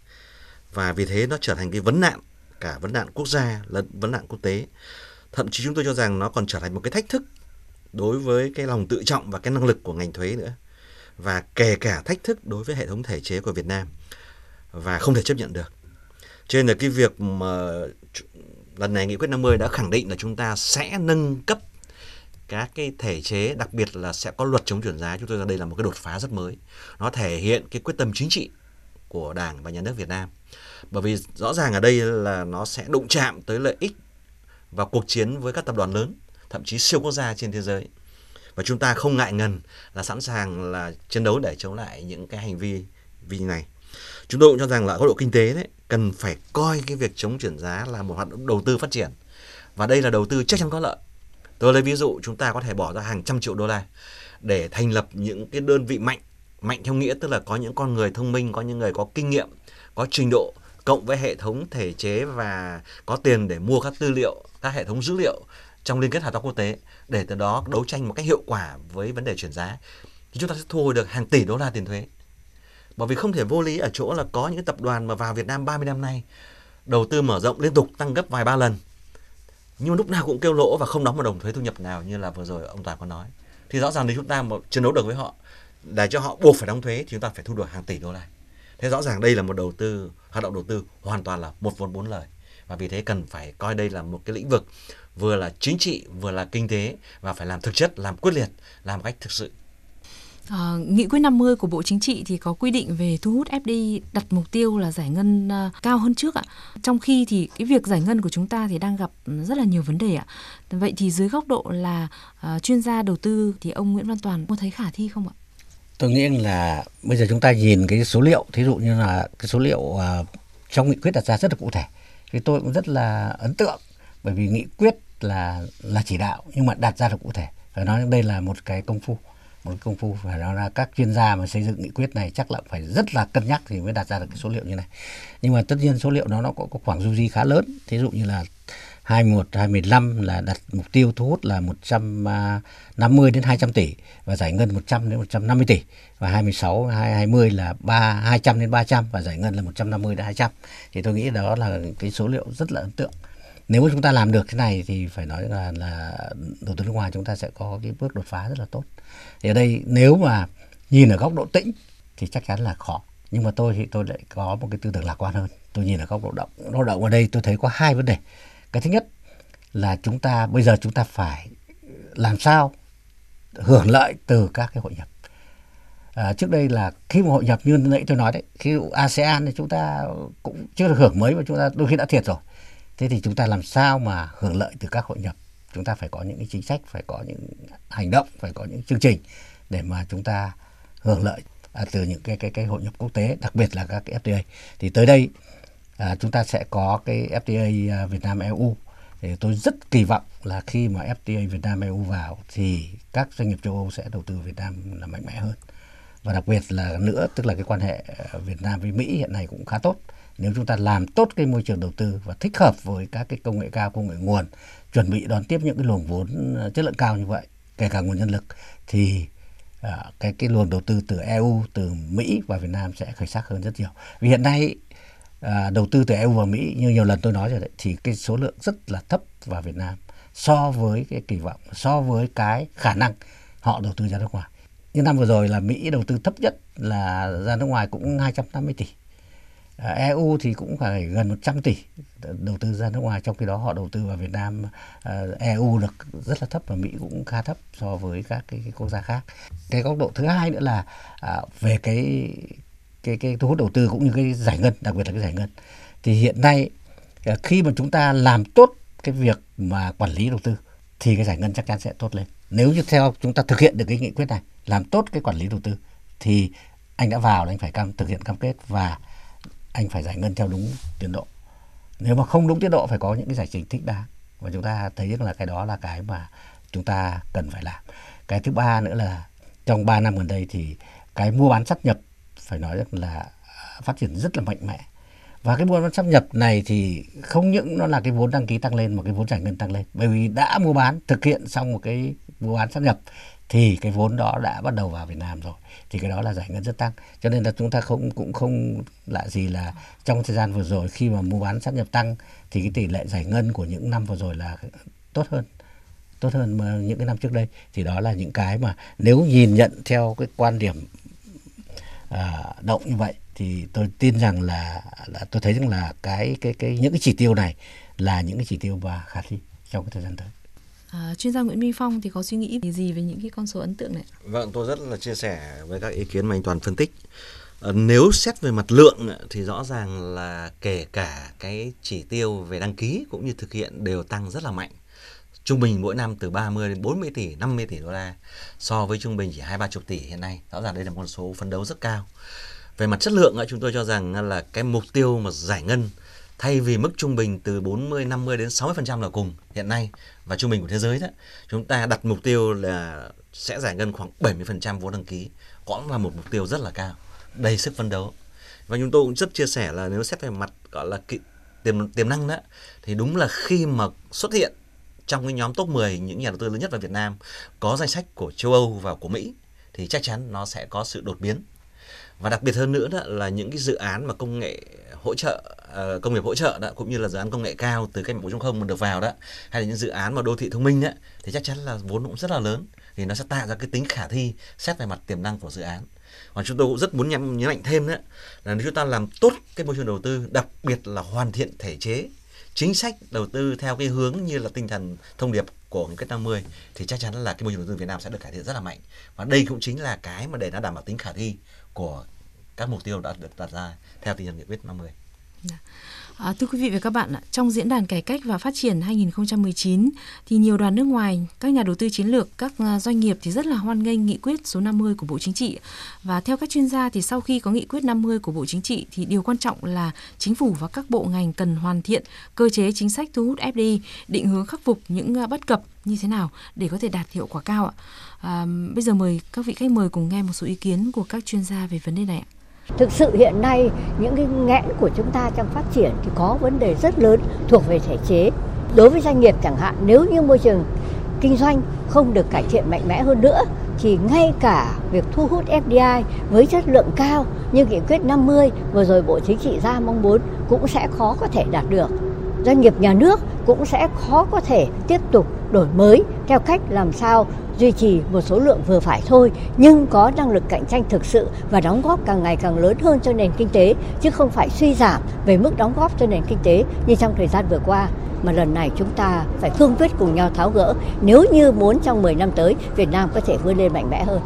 Và vì thế nó trở thành cái vấn nạn cả vấn nạn quốc gia lẫn vấn nạn quốc tế. Thậm chí chúng tôi cho rằng nó còn trở thành một cái thách thức đối với cái lòng tự trọng và cái năng lực của ngành thuế nữa. Và kể cả thách thức đối với hệ thống thể chế của Việt Nam và không thể chấp nhận được. Cho nên là cái việc mà lần này nghị quyết 50 đã khẳng định là chúng ta sẽ nâng cấp các cái thể chế, đặc biệt là sẽ có luật chống chuyển giá. Chúng tôi ra đây là một cái đột phá rất mới. Nó thể hiện cái quyết tâm chính trị của đảng và nhà nước Việt Nam. Bởi vì rõ ràng ở đây là nó sẽ đụng chạm tới lợi ích và cuộc chiến với các tập đoàn lớn, thậm chí siêu quốc gia trên thế giới. Và chúng ta không ngại ngần là sẵn sàng là chiến đấu để chống lại những cái hành vi vi này. Chúng tôi cũng cho rằng là góc độ kinh tế đấy cần phải coi cái việc chống chuyển giá là một hoạt động đầu tư phát triển. Và đây là đầu tư chắc chắn có lợi. Tôi lấy ví dụ, chúng ta có thể bỏ ra hàng trăm triệu đô la để thành lập những cái đơn vị mạnh mạnh theo nghĩa, tức là có những con người thông minh, có những người có kinh nghiệm, có trình độ, cộng với hệ thống thể chế và có tiền để mua các tư liệu, các hệ thống dữ liệu trong liên kết hợp tác quốc tế, để từ đó đấu tranh một cách hiệu quả với vấn đề chuyển giá. Thì chúng ta sẽ thu hồi được hàng tỷ đô la tiền thuế bởi vì không thể vô lý ở chỗ là có những tập đoàn mà vào Việt Nam 30 năm nay, đầu tư mở rộng liên tục, tăng gấp vài ba lần. Nhưng lúc nào cũng kêu lỗ và không đóng một đồng thuế thu nhập nào như là vừa rồi ông Toàn có nói. Thì rõ ràng nếu chúng ta mà chiến đấu được với họ, để cho họ buộc phải đóng thuế thì chúng ta phải thu được hàng tỷ đô la. Thế rõ ràng đây là một đầu tư, hoạt động đầu tư hoàn toàn là một vốn bốn lời. Và vì thế cần phải coi đây là một cái lĩnh vực vừa là chính trị, vừa là kinh tế và phải làm thực chất, làm quyết liệt, làm cách thực sự À, nghị quyết 50 của Bộ Chính trị thì có quy định về thu hút FDI đặt mục tiêu là giải ngân à, cao hơn trước ạ. Trong khi thì cái việc giải ngân của chúng ta thì đang gặp rất là nhiều vấn đề ạ. Vậy thì dưới góc độ là à, chuyên gia đầu tư thì ông Nguyễn Văn Toàn có thấy khả thi không ạ? Tôi nghĩ là bây giờ chúng ta nhìn cái số liệu, thí dụ như là cái số liệu uh, trong nghị quyết đặt ra rất là cụ thể. Thì tôi cũng rất là ấn tượng bởi vì nghị quyết là là chỉ đạo nhưng mà đặt ra được cụ thể. Phải nói đây là một cái công phu một công phu phải nói là các chuyên gia mà xây dựng nghị quyết này chắc là phải rất là cân nhắc thì mới đặt ra được cái số liệu như này. Nhưng mà tất nhiên số liệu đó nó có, có khoảng du di khá lớn. Thí dụ như là 21 25 là đặt mục tiêu thu hút là 150 à, đến 200 tỷ và giải ngân 100 đến 150 tỷ. Và 26 20 là 3 200 đến 300 và giải ngân là 150 đến 200 thì tôi nghĩ đó là cái số liệu rất là ấn tượng. Nếu chúng ta làm được cái này thì phải nói là là đầu tư nước ngoài chúng ta sẽ có cái bước đột phá rất là tốt thì ở đây nếu mà nhìn ở góc độ tĩnh thì chắc chắn là khó. Nhưng mà tôi thì tôi lại có một cái tư tưởng lạc quan hơn. Tôi nhìn ở góc độ động lao động ở đây tôi thấy có hai vấn đề. Cái thứ nhất là chúng ta bây giờ chúng ta phải làm sao hưởng lợi từ các cái hội nhập. À, trước đây là khi mà hội nhập như nãy tôi nói đấy khi ASEAN thì chúng ta cũng chưa được hưởng mấy và chúng ta đôi khi đã thiệt rồi. Thế thì chúng ta làm sao mà hưởng lợi từ các hội nhập? Chúng ta phải có những cái chính sách phải có những hành động phải có những chương trình để mà chúng ta hưởng lợi à, từ những cái cái cái hội nhập quốc tế đặc biệt là các cái FTA thì tới đây à, chúng ta sẽ có cái FTA à, Việt Nam EU thì tôi rất kỳ vọng là khi mà FTA Việt Nam EU vào thì các doanh nghiệp châu Âu sẽ đầu tư Việt Nam là mạnh mẽ hơn. Và đặc biệt là nữa tức là cái quan hệ à, Việt Nam với Mỹ hiện nay cũng khá tốt. Nếu chúng ta làm tốt cái môi trường đầu tư và thích hợp với các cái công nghệ cao công nghệ nguồn chuẩn bị đón tiếp những cái luồng vốn ờ, chất lượng cao như vậy kể cả nguồn nhân lực thì à, cái cái luồng đầu tư từ EU từ Mỹ và Việt Nam sẽ khởi sắc hơn rất nhiều. Vì hiện nay à, đầu tư từ EU và Mỹ như nhiều lần tôi nói rồi đấy thì cái số lượng rất là thấp vào Việt Nam so với cái kỳ vọng so với cái khả năng họ đầu tư ra nước ngoài. Như năm vừa rồi là Mỹ đầu tư thấp nhất là ra nước ngoài cũng 250 tỷ. À, EU thì cũng phải gần 100 tỷ đầu tư ra nước ngoài trong khi đó họ đầu tư vào Việt Nam à, EU được rất là thấp và Mỹ cũng khá thấp so với các cái, cái quốc gia khác. Cái góc độ thứ hai nữa là à, về cái cái cái thu hút đầu tư cũng như cái giải ngân, đặc biệt là cái giải ngân. Thì hiện nay à, khi mà chúng ta làm tốt cái việc mà quản lý đầu tư thì cái giải ngân chắc chắn sẽ tốt lên. Nếu như theo chúng ta thực hiện được cái nghị quyết này, làm tốt cái quản lý đầu tư thì anh đã vào là anh phải cam thực hiện cam kết và anh phải giải ngân theo đúng tiến độ. Nếu mà không đúng tiến độ, phải có những cái giải trình thích đáng và chúng ta thấy rằng là cái đó là cái mà chúng ta cần phải làm. Cái thứ ba nữa là trong 3 năm gần đây thì cái mua bán sắp nhập, phải nói rằng là à, phát triển rất là mạnh mẽ. Và cái mua bán sắp nhập này thì không những nó là cái vốn đăng ký tăng lên mà cái vốn giải ngân tăng lên. Bởi vì đã mua bán, thực hiện xong một cái mua bán sắp nhập thì cái vốn đó đã bắt đầu vào Việt Nam rồi. Thì cái đó là giải ngân rất tăng cho nên là chúng ta không cũng không lạ gì là trong thời gian vừa rồi khi mà mua bán sát nhập tăng thì cái tỷ lệ giải ngân của những năm vừa rồi là tốt hơn tốt hơn mà những cái năm trước đây. Thì đó là những cái mà nếu nhìn nhận theo cái quan điểm à, động như vậy thì tôi tin rằng là, là tôi thấy rằng là cái cái cái những cái chỉ tiêu này là những cái chỉ tiêu và khả thi trong cái thời gian tới. À, chuyên gia Nguyễn Minh Phong thì có suy nghĩ gì về những cái con số ấn tượng này? Vâng, tôi rất là chia sẻ với các ý kiến mà anh Toàn phân tích. À, nếu xét về mặt lượng thì rõ ràng là kể cả cái chỉ tiêu về đăng ký cũng như thực hiện đều tăng rất là mạnh. Trung bình mỗi năm từ 30 đến 40 tỷ, 50 tỷ đô la so với trung bình chỉ hai ba chục tỷ hiện nay. Rõ ràng đây là một số phấn đấu rất cao. Về mặt chất lượng chúng tôi cho rằng là cái mục tiêu mà giải ngân thay vì mức trung bình từ 40, 50 đến 60% là cùng hiện nay và trung bình của thế giới đó, chúng ta đặt mục tiêu là sẽ giải ngân khoảng 70% vốn đăng ký, cũng là một mục tiêu rất là cao, đầy sức phấn đấu. Và chúng tôi cũng rất chia sẻ là nếu xét về mặt gọi là tiềm tiềm năng đó thì đúng là khi mà xuất hiện trong cái nhóm top 10 những nhà đầu tư lớn nhất vào Việt Nam có danh sách của châu Âu và của Mỹ thì chắc chắn nó sẽ có sự đột biến. Và đặc biệt hơn nữa đó là những cái dự án mà công nghệ hỗ trợ uh, công nghiệp hỗ trợ đó cũng như là dự án công nghệ cao từ cách mạng 4.0 mà được vào đó hay là những dự án mà đô thị thông minh đó thì chắc chắn là vốn cũng rất là lớn thì nó sẽ tạo ra cái tính khả thi xét về mặt tiềm năng của dự án. Còn chúng tôi cũng rất muốn nhấn, nhấn mạnh thêm đó là nếu chúng ta làm tốt cái môi trường đầu tư đặc biệt là hoàn thiện thể chế chính sách đầu tư theo cái hướng như là tinh thần thông điệp của nghị quyết 50 thì chắc chắn là cái môi trường đầu tư Việt Nam sẽ được cải thiện rất là mạnh. Và đây cũng chính là cái mà để nó đảm bảo tính khả thi của các mục tiêu đã được đặt ra theo tinh thần nghị quyết 50. Dạ. À, thưa quý vị và các bạn, trong diễn đàn cải cách và phát triển 2019 thì nhiều đoàn nước ngoài, các nhà đầu tư chiến lược, các à, doanh nghiệp thì rất là hoan nghênh nghị quyết số 50 của Bộ Chính trị. Và theo các chuyên gia thì sau khi có nghị quyết 50 của Bộ Chính trị thì điều quan trọng là chính phủ và các bộ ngành cần hoàn thiện cơ chế chính sách thu hút FDI, định hướng khắc phục những à, bất cập như thế nào để có thể đạt hiệu quả cao ạ. À, bây giờ mời các vị khách mời cùng nghe một số ý kiến của các chuyên gia về vấn đề này ạ. Thực sự hiện nay, những cái nghẽn của chúng ta trong phát triển thì có vấn đề rất lớn thuộc về thể chế. Đối với doanh nghiệp chẳng hạn, nếu như môi trường kinh doanh không được cải thiện mạnh mẽ hơn nữa, thì ngay cả việc thu hút FDI với chất lượng cao như nghị quyết 50 vừa rồi Bộ Chính trị ra mong muốn cũng sẽ khó có thể đạt được. Doanh nghiệp nhà nước cũng sẽ khó có thể tiếp tục đổi mới theo cách làm sao duy trì một số lượng vừa phải thôi, nhưng có năng lực cạnh tranh thực sự và đóng góp càng ngày càng lớn hơn cho nền kinh tế, chứ không phải suy giảm về mức đóng góp cho nền kinh tế như trong thời gian vừa qua mà lần này chúng ta phải cương quyết cùng nhau tháo gỡ, nếu như muốn trong 10 năm tới Việt Nam có thể vươn lên mạnh mẽ hơn.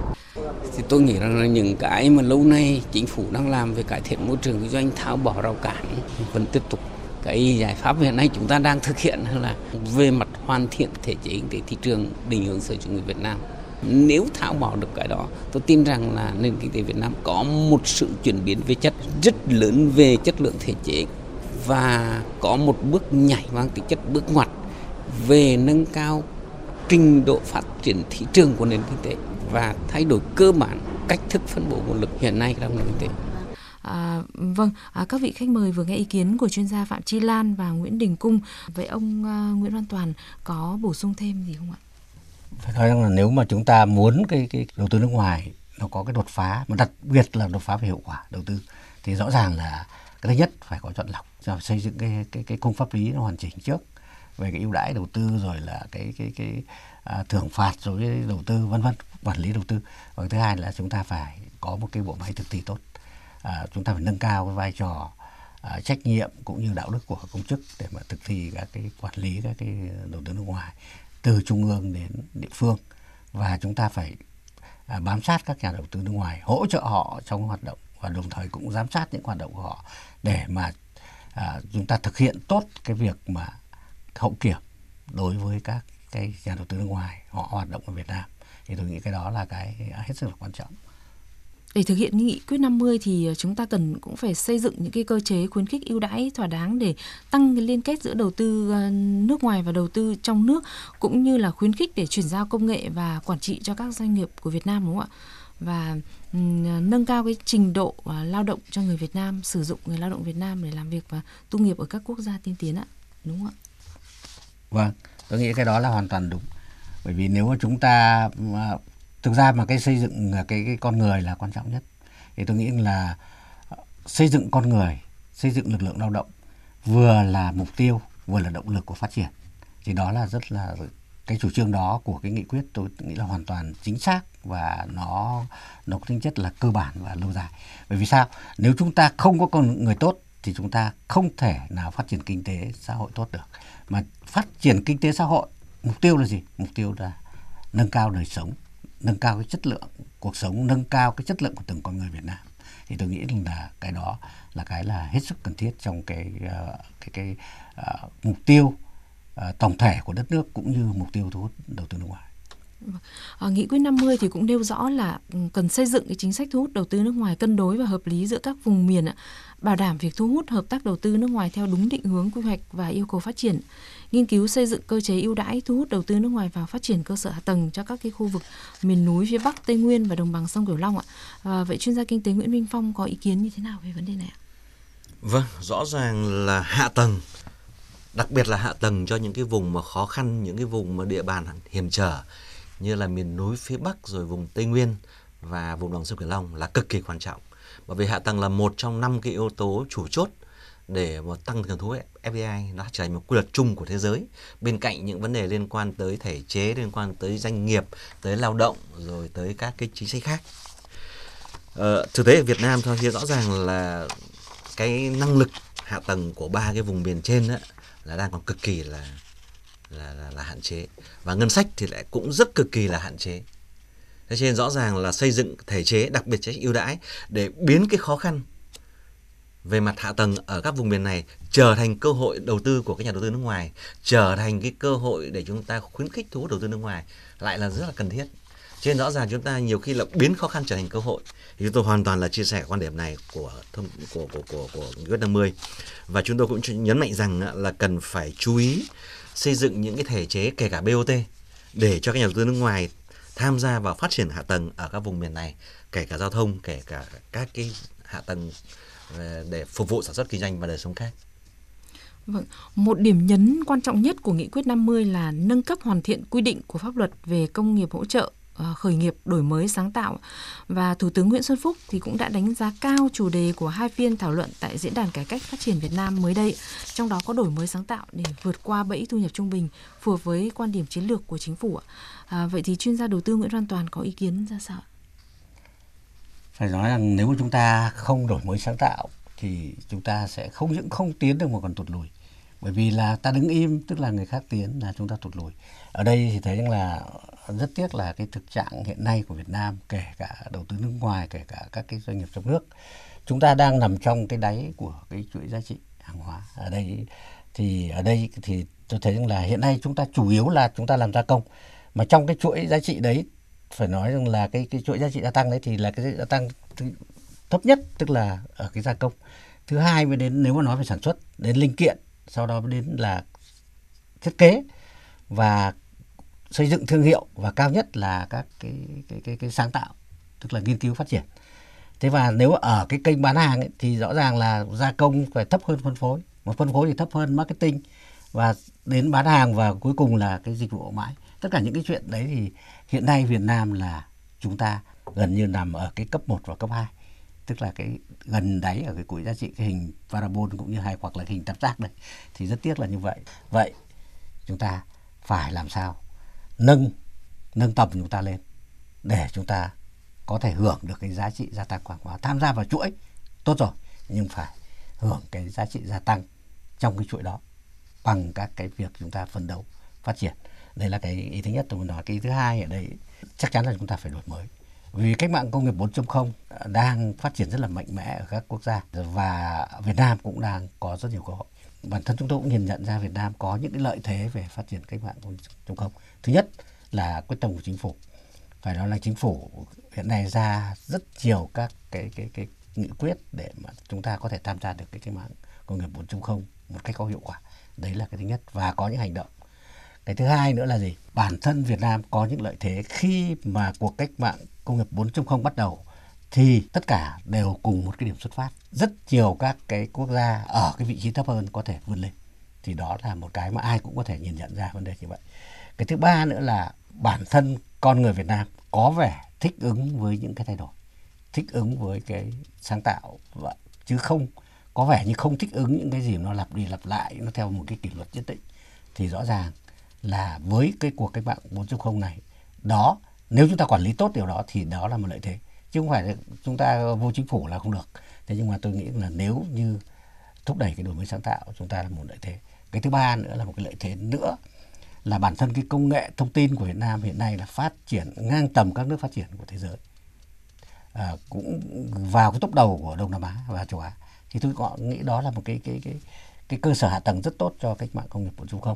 Thì tôi nghĩ rằng là những cái mà lâu nay chính phủ đang làm về cải thiện môi trường kinh doanh, tháo bỏ rào cản vẫn tiếp tục cái giải pháp hiện nay chúng ta đang thực hiện là về mặt hoàn thiện thể chế kinh tế thị trường định hướng sở chủ nghĩa Việt Nam nếu tháo bỏ được cái đó, tôi tin rằng là nền kinh tế Việt Nam có một sự chuyển biến về chất, rất lớn về chất lượng thể chế và có một bước nhảy mang tính chất bước ngoặt về nâng cao trình độ phát triển thị trường của nền kinh tế và thay đổi cơ bản cách thức phân bổ nguồn lực hiện nay trong nền kinh tế. À, vâng, à, các vị khách mời vừa nghe ý kiến của chuyên gia Phạm Chi Lan và Nguyễn Đình Cung. Vậy ông à, Nguyễn Văn Toàn có bổ sung thêm gì không ạ? Phải nói rằng là nếu mà chúng ta muốn cái cái đầu tư nước ngoài nó có cái đột phá, mà đặc biệt là đột phá về hiệu quả đầu tư thì rõ ràng là cái thứ nhất phải có chọn lọc, xây dựng cái cái cái khung pháp lý nó hoàn chỉnh trước về cái ưu đãi đầu tư rồi là cái cái cái à, thưởng phạt rồi đầu tư vân vân quản lý đầu tư và thứ hai là chúng ta phải có một cái bộ máy thực thi tốt à, chúng ta phải nâng cao cái vai trò à, trách nhiệm cũng như đạo đức của công chức để mà thực thi các cái quản lý các cái đầu tư nước ngoài từ trung ương đến địa phương. Và chúng ta phải à, bám sát các nhà đầu tư nước ngoài hỗ trợ họ trong hoạt động và đồng thời cũng giám sát những hoạt động của họ để mà à, chúng ta thực hiện tốt cái việc mà hậu kiểm đối với các cái nhà đầu tư nước ngoài họ hoạt động ở Việt Nam. Thì tôi nghĩ cái đó là cái hết sức là quan trọng để thực hiện nghị quyết 50 thì ờ, chúng ta cần cũng phải xây dựng những cái cơ chế khuyến khích ưu đãi thỏa đáng để tăng cái liên kết giữa đầu tư ờ, nước ngoài và đầu tư trong nước cũng như là khuyến khích để chuyển giao công nghệ và quản trị cho các doanh nghiệp của Việt Nam đúng không ạ? Và ừ, nâng cao cái trình độ ờ, lao động cho người Việt Nam, sử dụng người lao động Việt Nam để làm việc và tu nghiệp ở các quốc gia tiên tiến ạ. Đúng không ạ? Vâng, tôi nghĩ cái đó là hoàn toàn đúng. Bởi vì nếu mà chúng ta thực ra mà cái xây dựng à, cái cái con người là quan trọng nhất. Thì tôi nghĩ là ờ, xây dựng con người, xây dựng lực lượng lao động vừa là mục tiêu, vừa là động lực của phát triển. Thì đó là rất là cái chủ trương đó của cái nghị quyết tôi nghĩ là hoàn toàn chính xác và nó nó có tính chất là cơ bản và lâu dài. Bởi vì sao? Nếu chúng ta không có con người tốt thì chúng ta không thể nào phát triển kinh tế xã hội tốt được. Mà phát triển kinh tế xã hội, mục tiêu là gì? Mục tiêu là nâng cao đời sống nâng cao cái chất lượng cuộc sống nâng cao cái chất lượng của từng con người Việt Nam thì tôi nghĩ là cái đó là cái là hết sức cần thiết trong cái uh, cái cái uh, mục tiêu uh, tổng thể của đất nước cũng như mục tiêu thu hút đầu tư nước ngoài. À, nghị quyết 50 thì cũng nêu rõ là ừ, cần xây dựng cái chính sách thu hút đầu tư nước ngoài cân đối và hợp lý giữa các vùng miền bảo đảm việc thu hút hợp tác đầu tư nước ngoài theo đúng định hướng quy hoạch và yêu cầu phát triển nghiên cứu xây dựng cơ chế ưu đãi thu hút đầu tư nước ngoài vào phát triển cơ sở hạ tầng cho các cái khu vực miền núi phía Bắc, Tây Nguyên và đồng bằng sông Cửu Long ạ. À, vậy chuyên gia kinh tế Nguyễn Minh Phong có ý kiến như thế nào về vấn đề này ạ? Vâng, rõ ràng là hạ tầng đặc biệt là hạ tầng cho những cái vùng mà khó khăn, những cái vùng mà địa bàn hiểm trở như là miền núi phía Bắc rồi vùng Tây Nguyên và vùng đồng sông Cửu Long là cực kỳ quan trọng. Bởi vì hạ tầng là một trong năm cái yếu tố chủ chốt để mà tăng cường thu hút FDI nó trở thành một quy luật chung của thế giới. Bên cạnh những vấn đề liên quan tới thể chế liên quan tới doanh nghiệp tới lao động rồi tới các cái chính sách khác. Ờ, thực tế ở Việt Nam thôi thì rõ ràng là cái năng lực hạ tầng của ba cái vùng miền trên đó là đang còn cực kỳ là là, là, là hạn chế. Và ngân sách thì lại cũng rất cực kỳ là hạn chế. Thế nên rõ ràng là xây dựng thể chế đặc biệt chế ưu đãi để biến cái khó khăn về mặt hạ tầng, ở các vùng miền này, trở thành cơ hội đầu tư của các nhà đầu tư nước ngoài, trở thành cái cơ hội để chúng ta khuyến khích thu hút đầu tư nước ngoài, lại là rất là cần thiết. Cho nên rõ ràng chúng ta nhiều khi là biến khó khăn trở thành cơ hội. Thì chúng tôi hoàn toàn là chia sẻ quan điểm này của thông, của của của của nghị quyết 50 và chúng tôi cũng nhấn mạnh rằng à, là cần phải chú ý xây dựng những cái thể chế, kể cả BOT để cho các nhà đầu tư nước ngoài tham gia vào phát triển hạ tầng ở các vùng miền này, kể cả giao thông, kể cả các cái hạ tầng để phục vụ sản xuất kinh doanh và đời sống khác. Vâng, một điểm nhấn quan trọng nhất của nghị quyết 50 là nâng cấp hoàn thiện quy định của pháp luật về công nghiệp hỗ trợ ờ, khởi nghiệp đổi mới sáng tạo và Thủ tướng Nguyễn Xuân Phúc thì cũng đã đánh giá cao chủ đề của hai phiên thảo luận tại diễn đàn cải cách phát triển Việt Nam mới đây, trong đó có đổi mới sáng tạo để vượt qua bẫy thu nhập trung bình phù hợp với quan điểm chiến lược của chính phủ. À, vậy thì chuyên gia đầu tư Nguyễn Văn Toàn có ý kiến ra sao? Phải nói rằng nếu chúng ta không đổi mới sáng tạo thì chúng ta sẽ không những không tiến được mà còn tụt lùi. Bởi vì là ta đứng im, tức là người khác tiến là chúng ta tụt lùi. Ở đây thì thấy rằng là rất tiếc là cái thực trạng hiện nay của Việt Nam, kể cả đầu tư nước ngoài, kể cả các cái doanh nghiệp trong nước, chúng ta đang nằm trong cái đáy của cái chuỗi giá trị hàng hóa. Ở đây thì, ở đây thì tôi thấy rằng là hiện nay chúng ta chủ yếu là chúng ta làm gia công. Mà trong cái chuỗi giá trị đấy phải nói rằng là cái cái chuỗi giá trị gia tăng đấy thì là cái gia tăng thấp nhất tức là ở cái gia công. Thứ hai mới đến nếu mà nói về sản xuất đến linh kiện sau đó mới đến là thiết kế và xây dựng thương hiệu và cao nhất là các cái cái cái, cái sáng tạo tức là nghiên cứu phát triển. Thế và nếu ở cái kênh bán hàng ấy, thì rõ ràng là gia công phải thấp hơn phân phối. Mà phân phối thì thấp hơn marketing và đến bán hàng và cuối cùng là cái dịch vụ hậu mãi. Tất cả những cái chuyện đấy thì hiện nay Việt Nam là chúng ta gần như nằm ở cái cấp 1 và cấp 2 tức là cái gần đáy ở cái cuối giá trị cái hình parabol cũng như hai hoặc là hình tam giác đấy, thì rất tiếc là như vậy. Vậy chúng ta phải làm sao nâng nâng tầm chúng ta lên để chúng ta có thể hưởng được cái giá trị gia tăng quảng hóa tham gia vào chuỗi, tốt rồi, nhưng phải hưởng cái giá trị gia tăng trong cái chuỗi đó bằng các cái việc chúng ta phấn đấu phát triển đây là cái ý thứ nhất tôi muốn nói. Cái thứ hai ở đây, chắc chắn là chúng ta phải đổi mới. Vì cách mạng công nghiệp 4.0 đang phát triển rất là mạnh mẽ ở các quốc gia và Việt Nam cũng đang có rất nhiều cơ hội. Bản thân chúng tôi cũng nhìn nhận ra Việt Nam có những cái lợi thế về phát triển cách mạng 4.0 thứ nhất là quyết tâm của chính phủ. Phải nói là chính phủ hiện nay ra rất nhiều các cái cái cái nghị quyết để mà chúng ta có thể tham gia được cái cách mạng công nghiệp 4.0 một cách có hiệu quả. Đấy là cái thứ nhất. Và có những hành động cái thứ hai nữa là gì? Bản thân Việt Nam có những lợi thế khi mà cuộc cách mạng công nghiệp 4.0 bắt đầu thì tất cả đều cùng một cái điểm xuất phát. Rất nhiều các cái quốc gia ở cái vị trí thấp hơn có thể vươn lên. Thì đó là một cái mà ai cũng có thể nhìn nhận ra vấn đề như vậy. Cái thứ ba nữa là bản thân con người Việt Nam có vẻ thích ứng với những cái thay đổi, thích ứng với cái sáng tạo và chứ không, có vẻ như không thích ứng những cái gì nó lặp đi lặp lại, nó theo một cái kỷ luật nhất định. Thì rõ ràng là với cái cuộc cách mạng 4.0 này đó nếu chúng ta quản lý tốt điều đó thì đó là một lợi thế. Chứ không phải chúng ta vô chính phủ là không được. Thế nhưng mà tôi nghĩ là nếu như thúc đẩy cái đổi mới sáng tạo chúng ta là một lợi thế. Cái thứ ba nữa là một cái lợi thế nữa là bản thân cái công nghệ thông tin của Việt Nam hiện nay là phát triển ngang tầm các nước phát triển của thế giới. À, cũng vào cái tốc đầu của Đông Nam Á và châu Á. Thì tôi có nghĩ đó là một cái cái cái cái cơ sở hạ tầng rất tốt cho cách mạng công nghiệp 4.0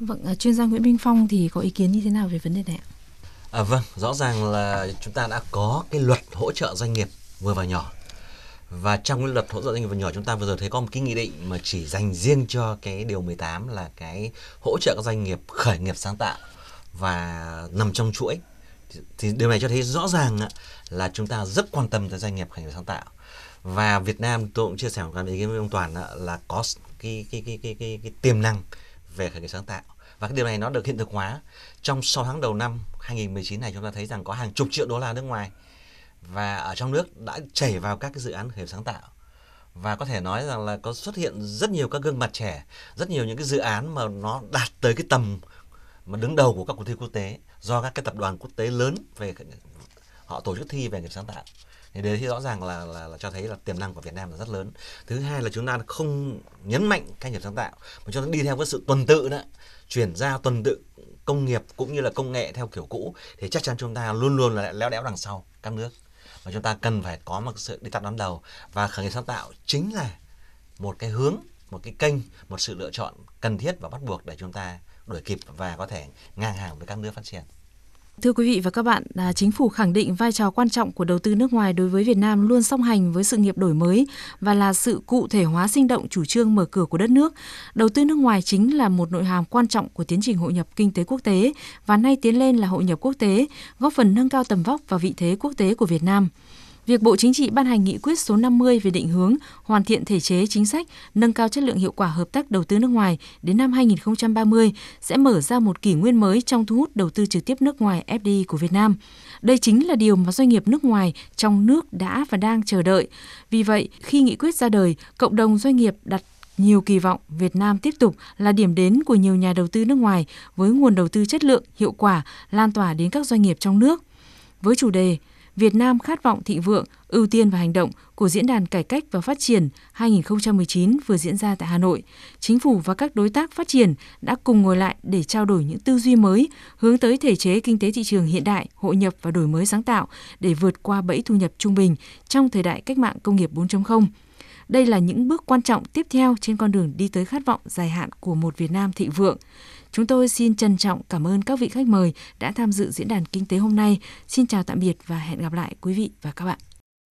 Vâng, à, chuyên gia Nguyễn Minh Phong thì có ý kiến như thế nào về vấn đề này ạ? À, vâng, rõ ràng là chúng ta đã có cái luật hỗ trợ doanh nghiệp vừa và nhỏ. Và trong cái luật hỗ trợ doanh nghiệp vừa nhỏ chúng ta vừa rồi thấy có một cái nghị định mà chỉ dành riêng cho cái điều 18 là cái hỗ trợ các doanh nghiệp khởi nghiệp sáng tạo và nằm trong chuỗi. Thì điều này cho thấy rõ ràng là chúng ta rất quan tâm tới doanh nghiệp khởi nghiệp sáng tạo. Và Việt Nam tôi cũng chia sẻ một ý kiến với ông Toàn là có cái cái cái cái cái, cái tiềm năng về khởi nghiệp sáng tạo. Và cái điều này nó được hiện thực hóa trong 6 tháng đầu năm 2019 này chúng ta thấy rằng có hàng chục triệu đô la nước ngoài và ở trong nước đã chảy vào các cái dự án khởi nghiệp sáng tạo. Và có thể nói rằng là có xuất hiện rất nhiều các gương mặt trẻ, rất nhiều những cái dự án mà nó đạt tới cái tầm mà đứng đầu của các cuộc thi quốc tế do các cái tập đoàn quốc tế lớn về họ tổ chức thi về nghiệp sáng tạo thì đấy thì rõ ràng là, là là cho thấy là tiềm năng của Việt Nam là rất lớn. Thứ hai là chúng ta không nhấn mạnh cái nghiệp sáng tạo mà chúng ta đi theo cái sự tuần tự đó, chuyển giao tuần tự công nghiệp cũng như là công nghệ theo kiểu cũ thì chắc chắn chúng ta luôn luôn là léo đéo đằng sau các nước. Và chúng ta cần phải có một sự đi tắt đón đầu. Và khởi nghiệp sáng tạo chính là một cái hướng một cái kênh một sự lựa chọn cần thiết và bắt buộc để chúng ta đuổi kịp và có thể ngang hàng với các nước phát triển. Thưa quý vị và các bạn, à, chính phủ khẳng định vai trò quan trọng của đầu tư nước ngoài đối với Việt Nam luôn song hành với sự nghiệp đổi mới và là sự cụ thể hóa sinh động chủ trương mở cửa của đất nước. Đầu tư nước ngoài chính là một nội hàm quan trọng của tiến trình hội nhập kinh tế quốc tế và nay tiến lên là hội nhập quốc tế, góp phần nâng cao tầm vóc và vị thế quốc tế của Việt Nam. Việc Bộ Chính trị ban hành nghị quyết số 50 về định hướng, hoàn thiện thể chế chính sách, nâng cao chất lượng hiệu quả hợp tác đầu tư nước ngoài đến năm 2030 sẽ mở ra một kỷ nguyên mới trong thu hút đầu tư trực tiếp nước ngoài FDI của Việt Nam. Đây chính là điều mà doanh nghiệp nước ngoài trong nước đã và đang chờ đợi. Vì vậy, khi nghị quyết ra đời, cộng đồng doanh nghiệp đặt nhiều kỳ vọng Việt Nam tiếp tục là điểm đến của nhiều nhà đầu tư nước ngoài với nguồn đầu tư chất lượng, hiệu quả, lan tỏa đến các doanh nghiệp trong nước. Với chủ đề Việt Nam khát vọng thịnh vượng, ưu tiên và hành động của Diễn đàn Cải cách và Phát triển 2019 vừa diễn ra tại Hà Nội, Chính phủ và các đối tác phát triển đã cùng ngồi lại để trao đổi những tư duy mới hướng tới thể chế kinh tế thị trường hiện đại, hội nhập và đổi mới sáng tạo để vượt qua bẫy thu nhập trung bình trong thời đại cách mạng công nghiệp 4.0. Đây là những bước quan trọng tiếp theo trên con đường đi tới khát vọng dài hạn của một Việt Nam thịnh vượng. Chúng tôi xin trân trọng cảm ơn các vị khách mời đã tham dự diễn đàn kinh tế hôm nay. Xin chào tạm biệt và hẹn gặp lại quý vị và các bạn.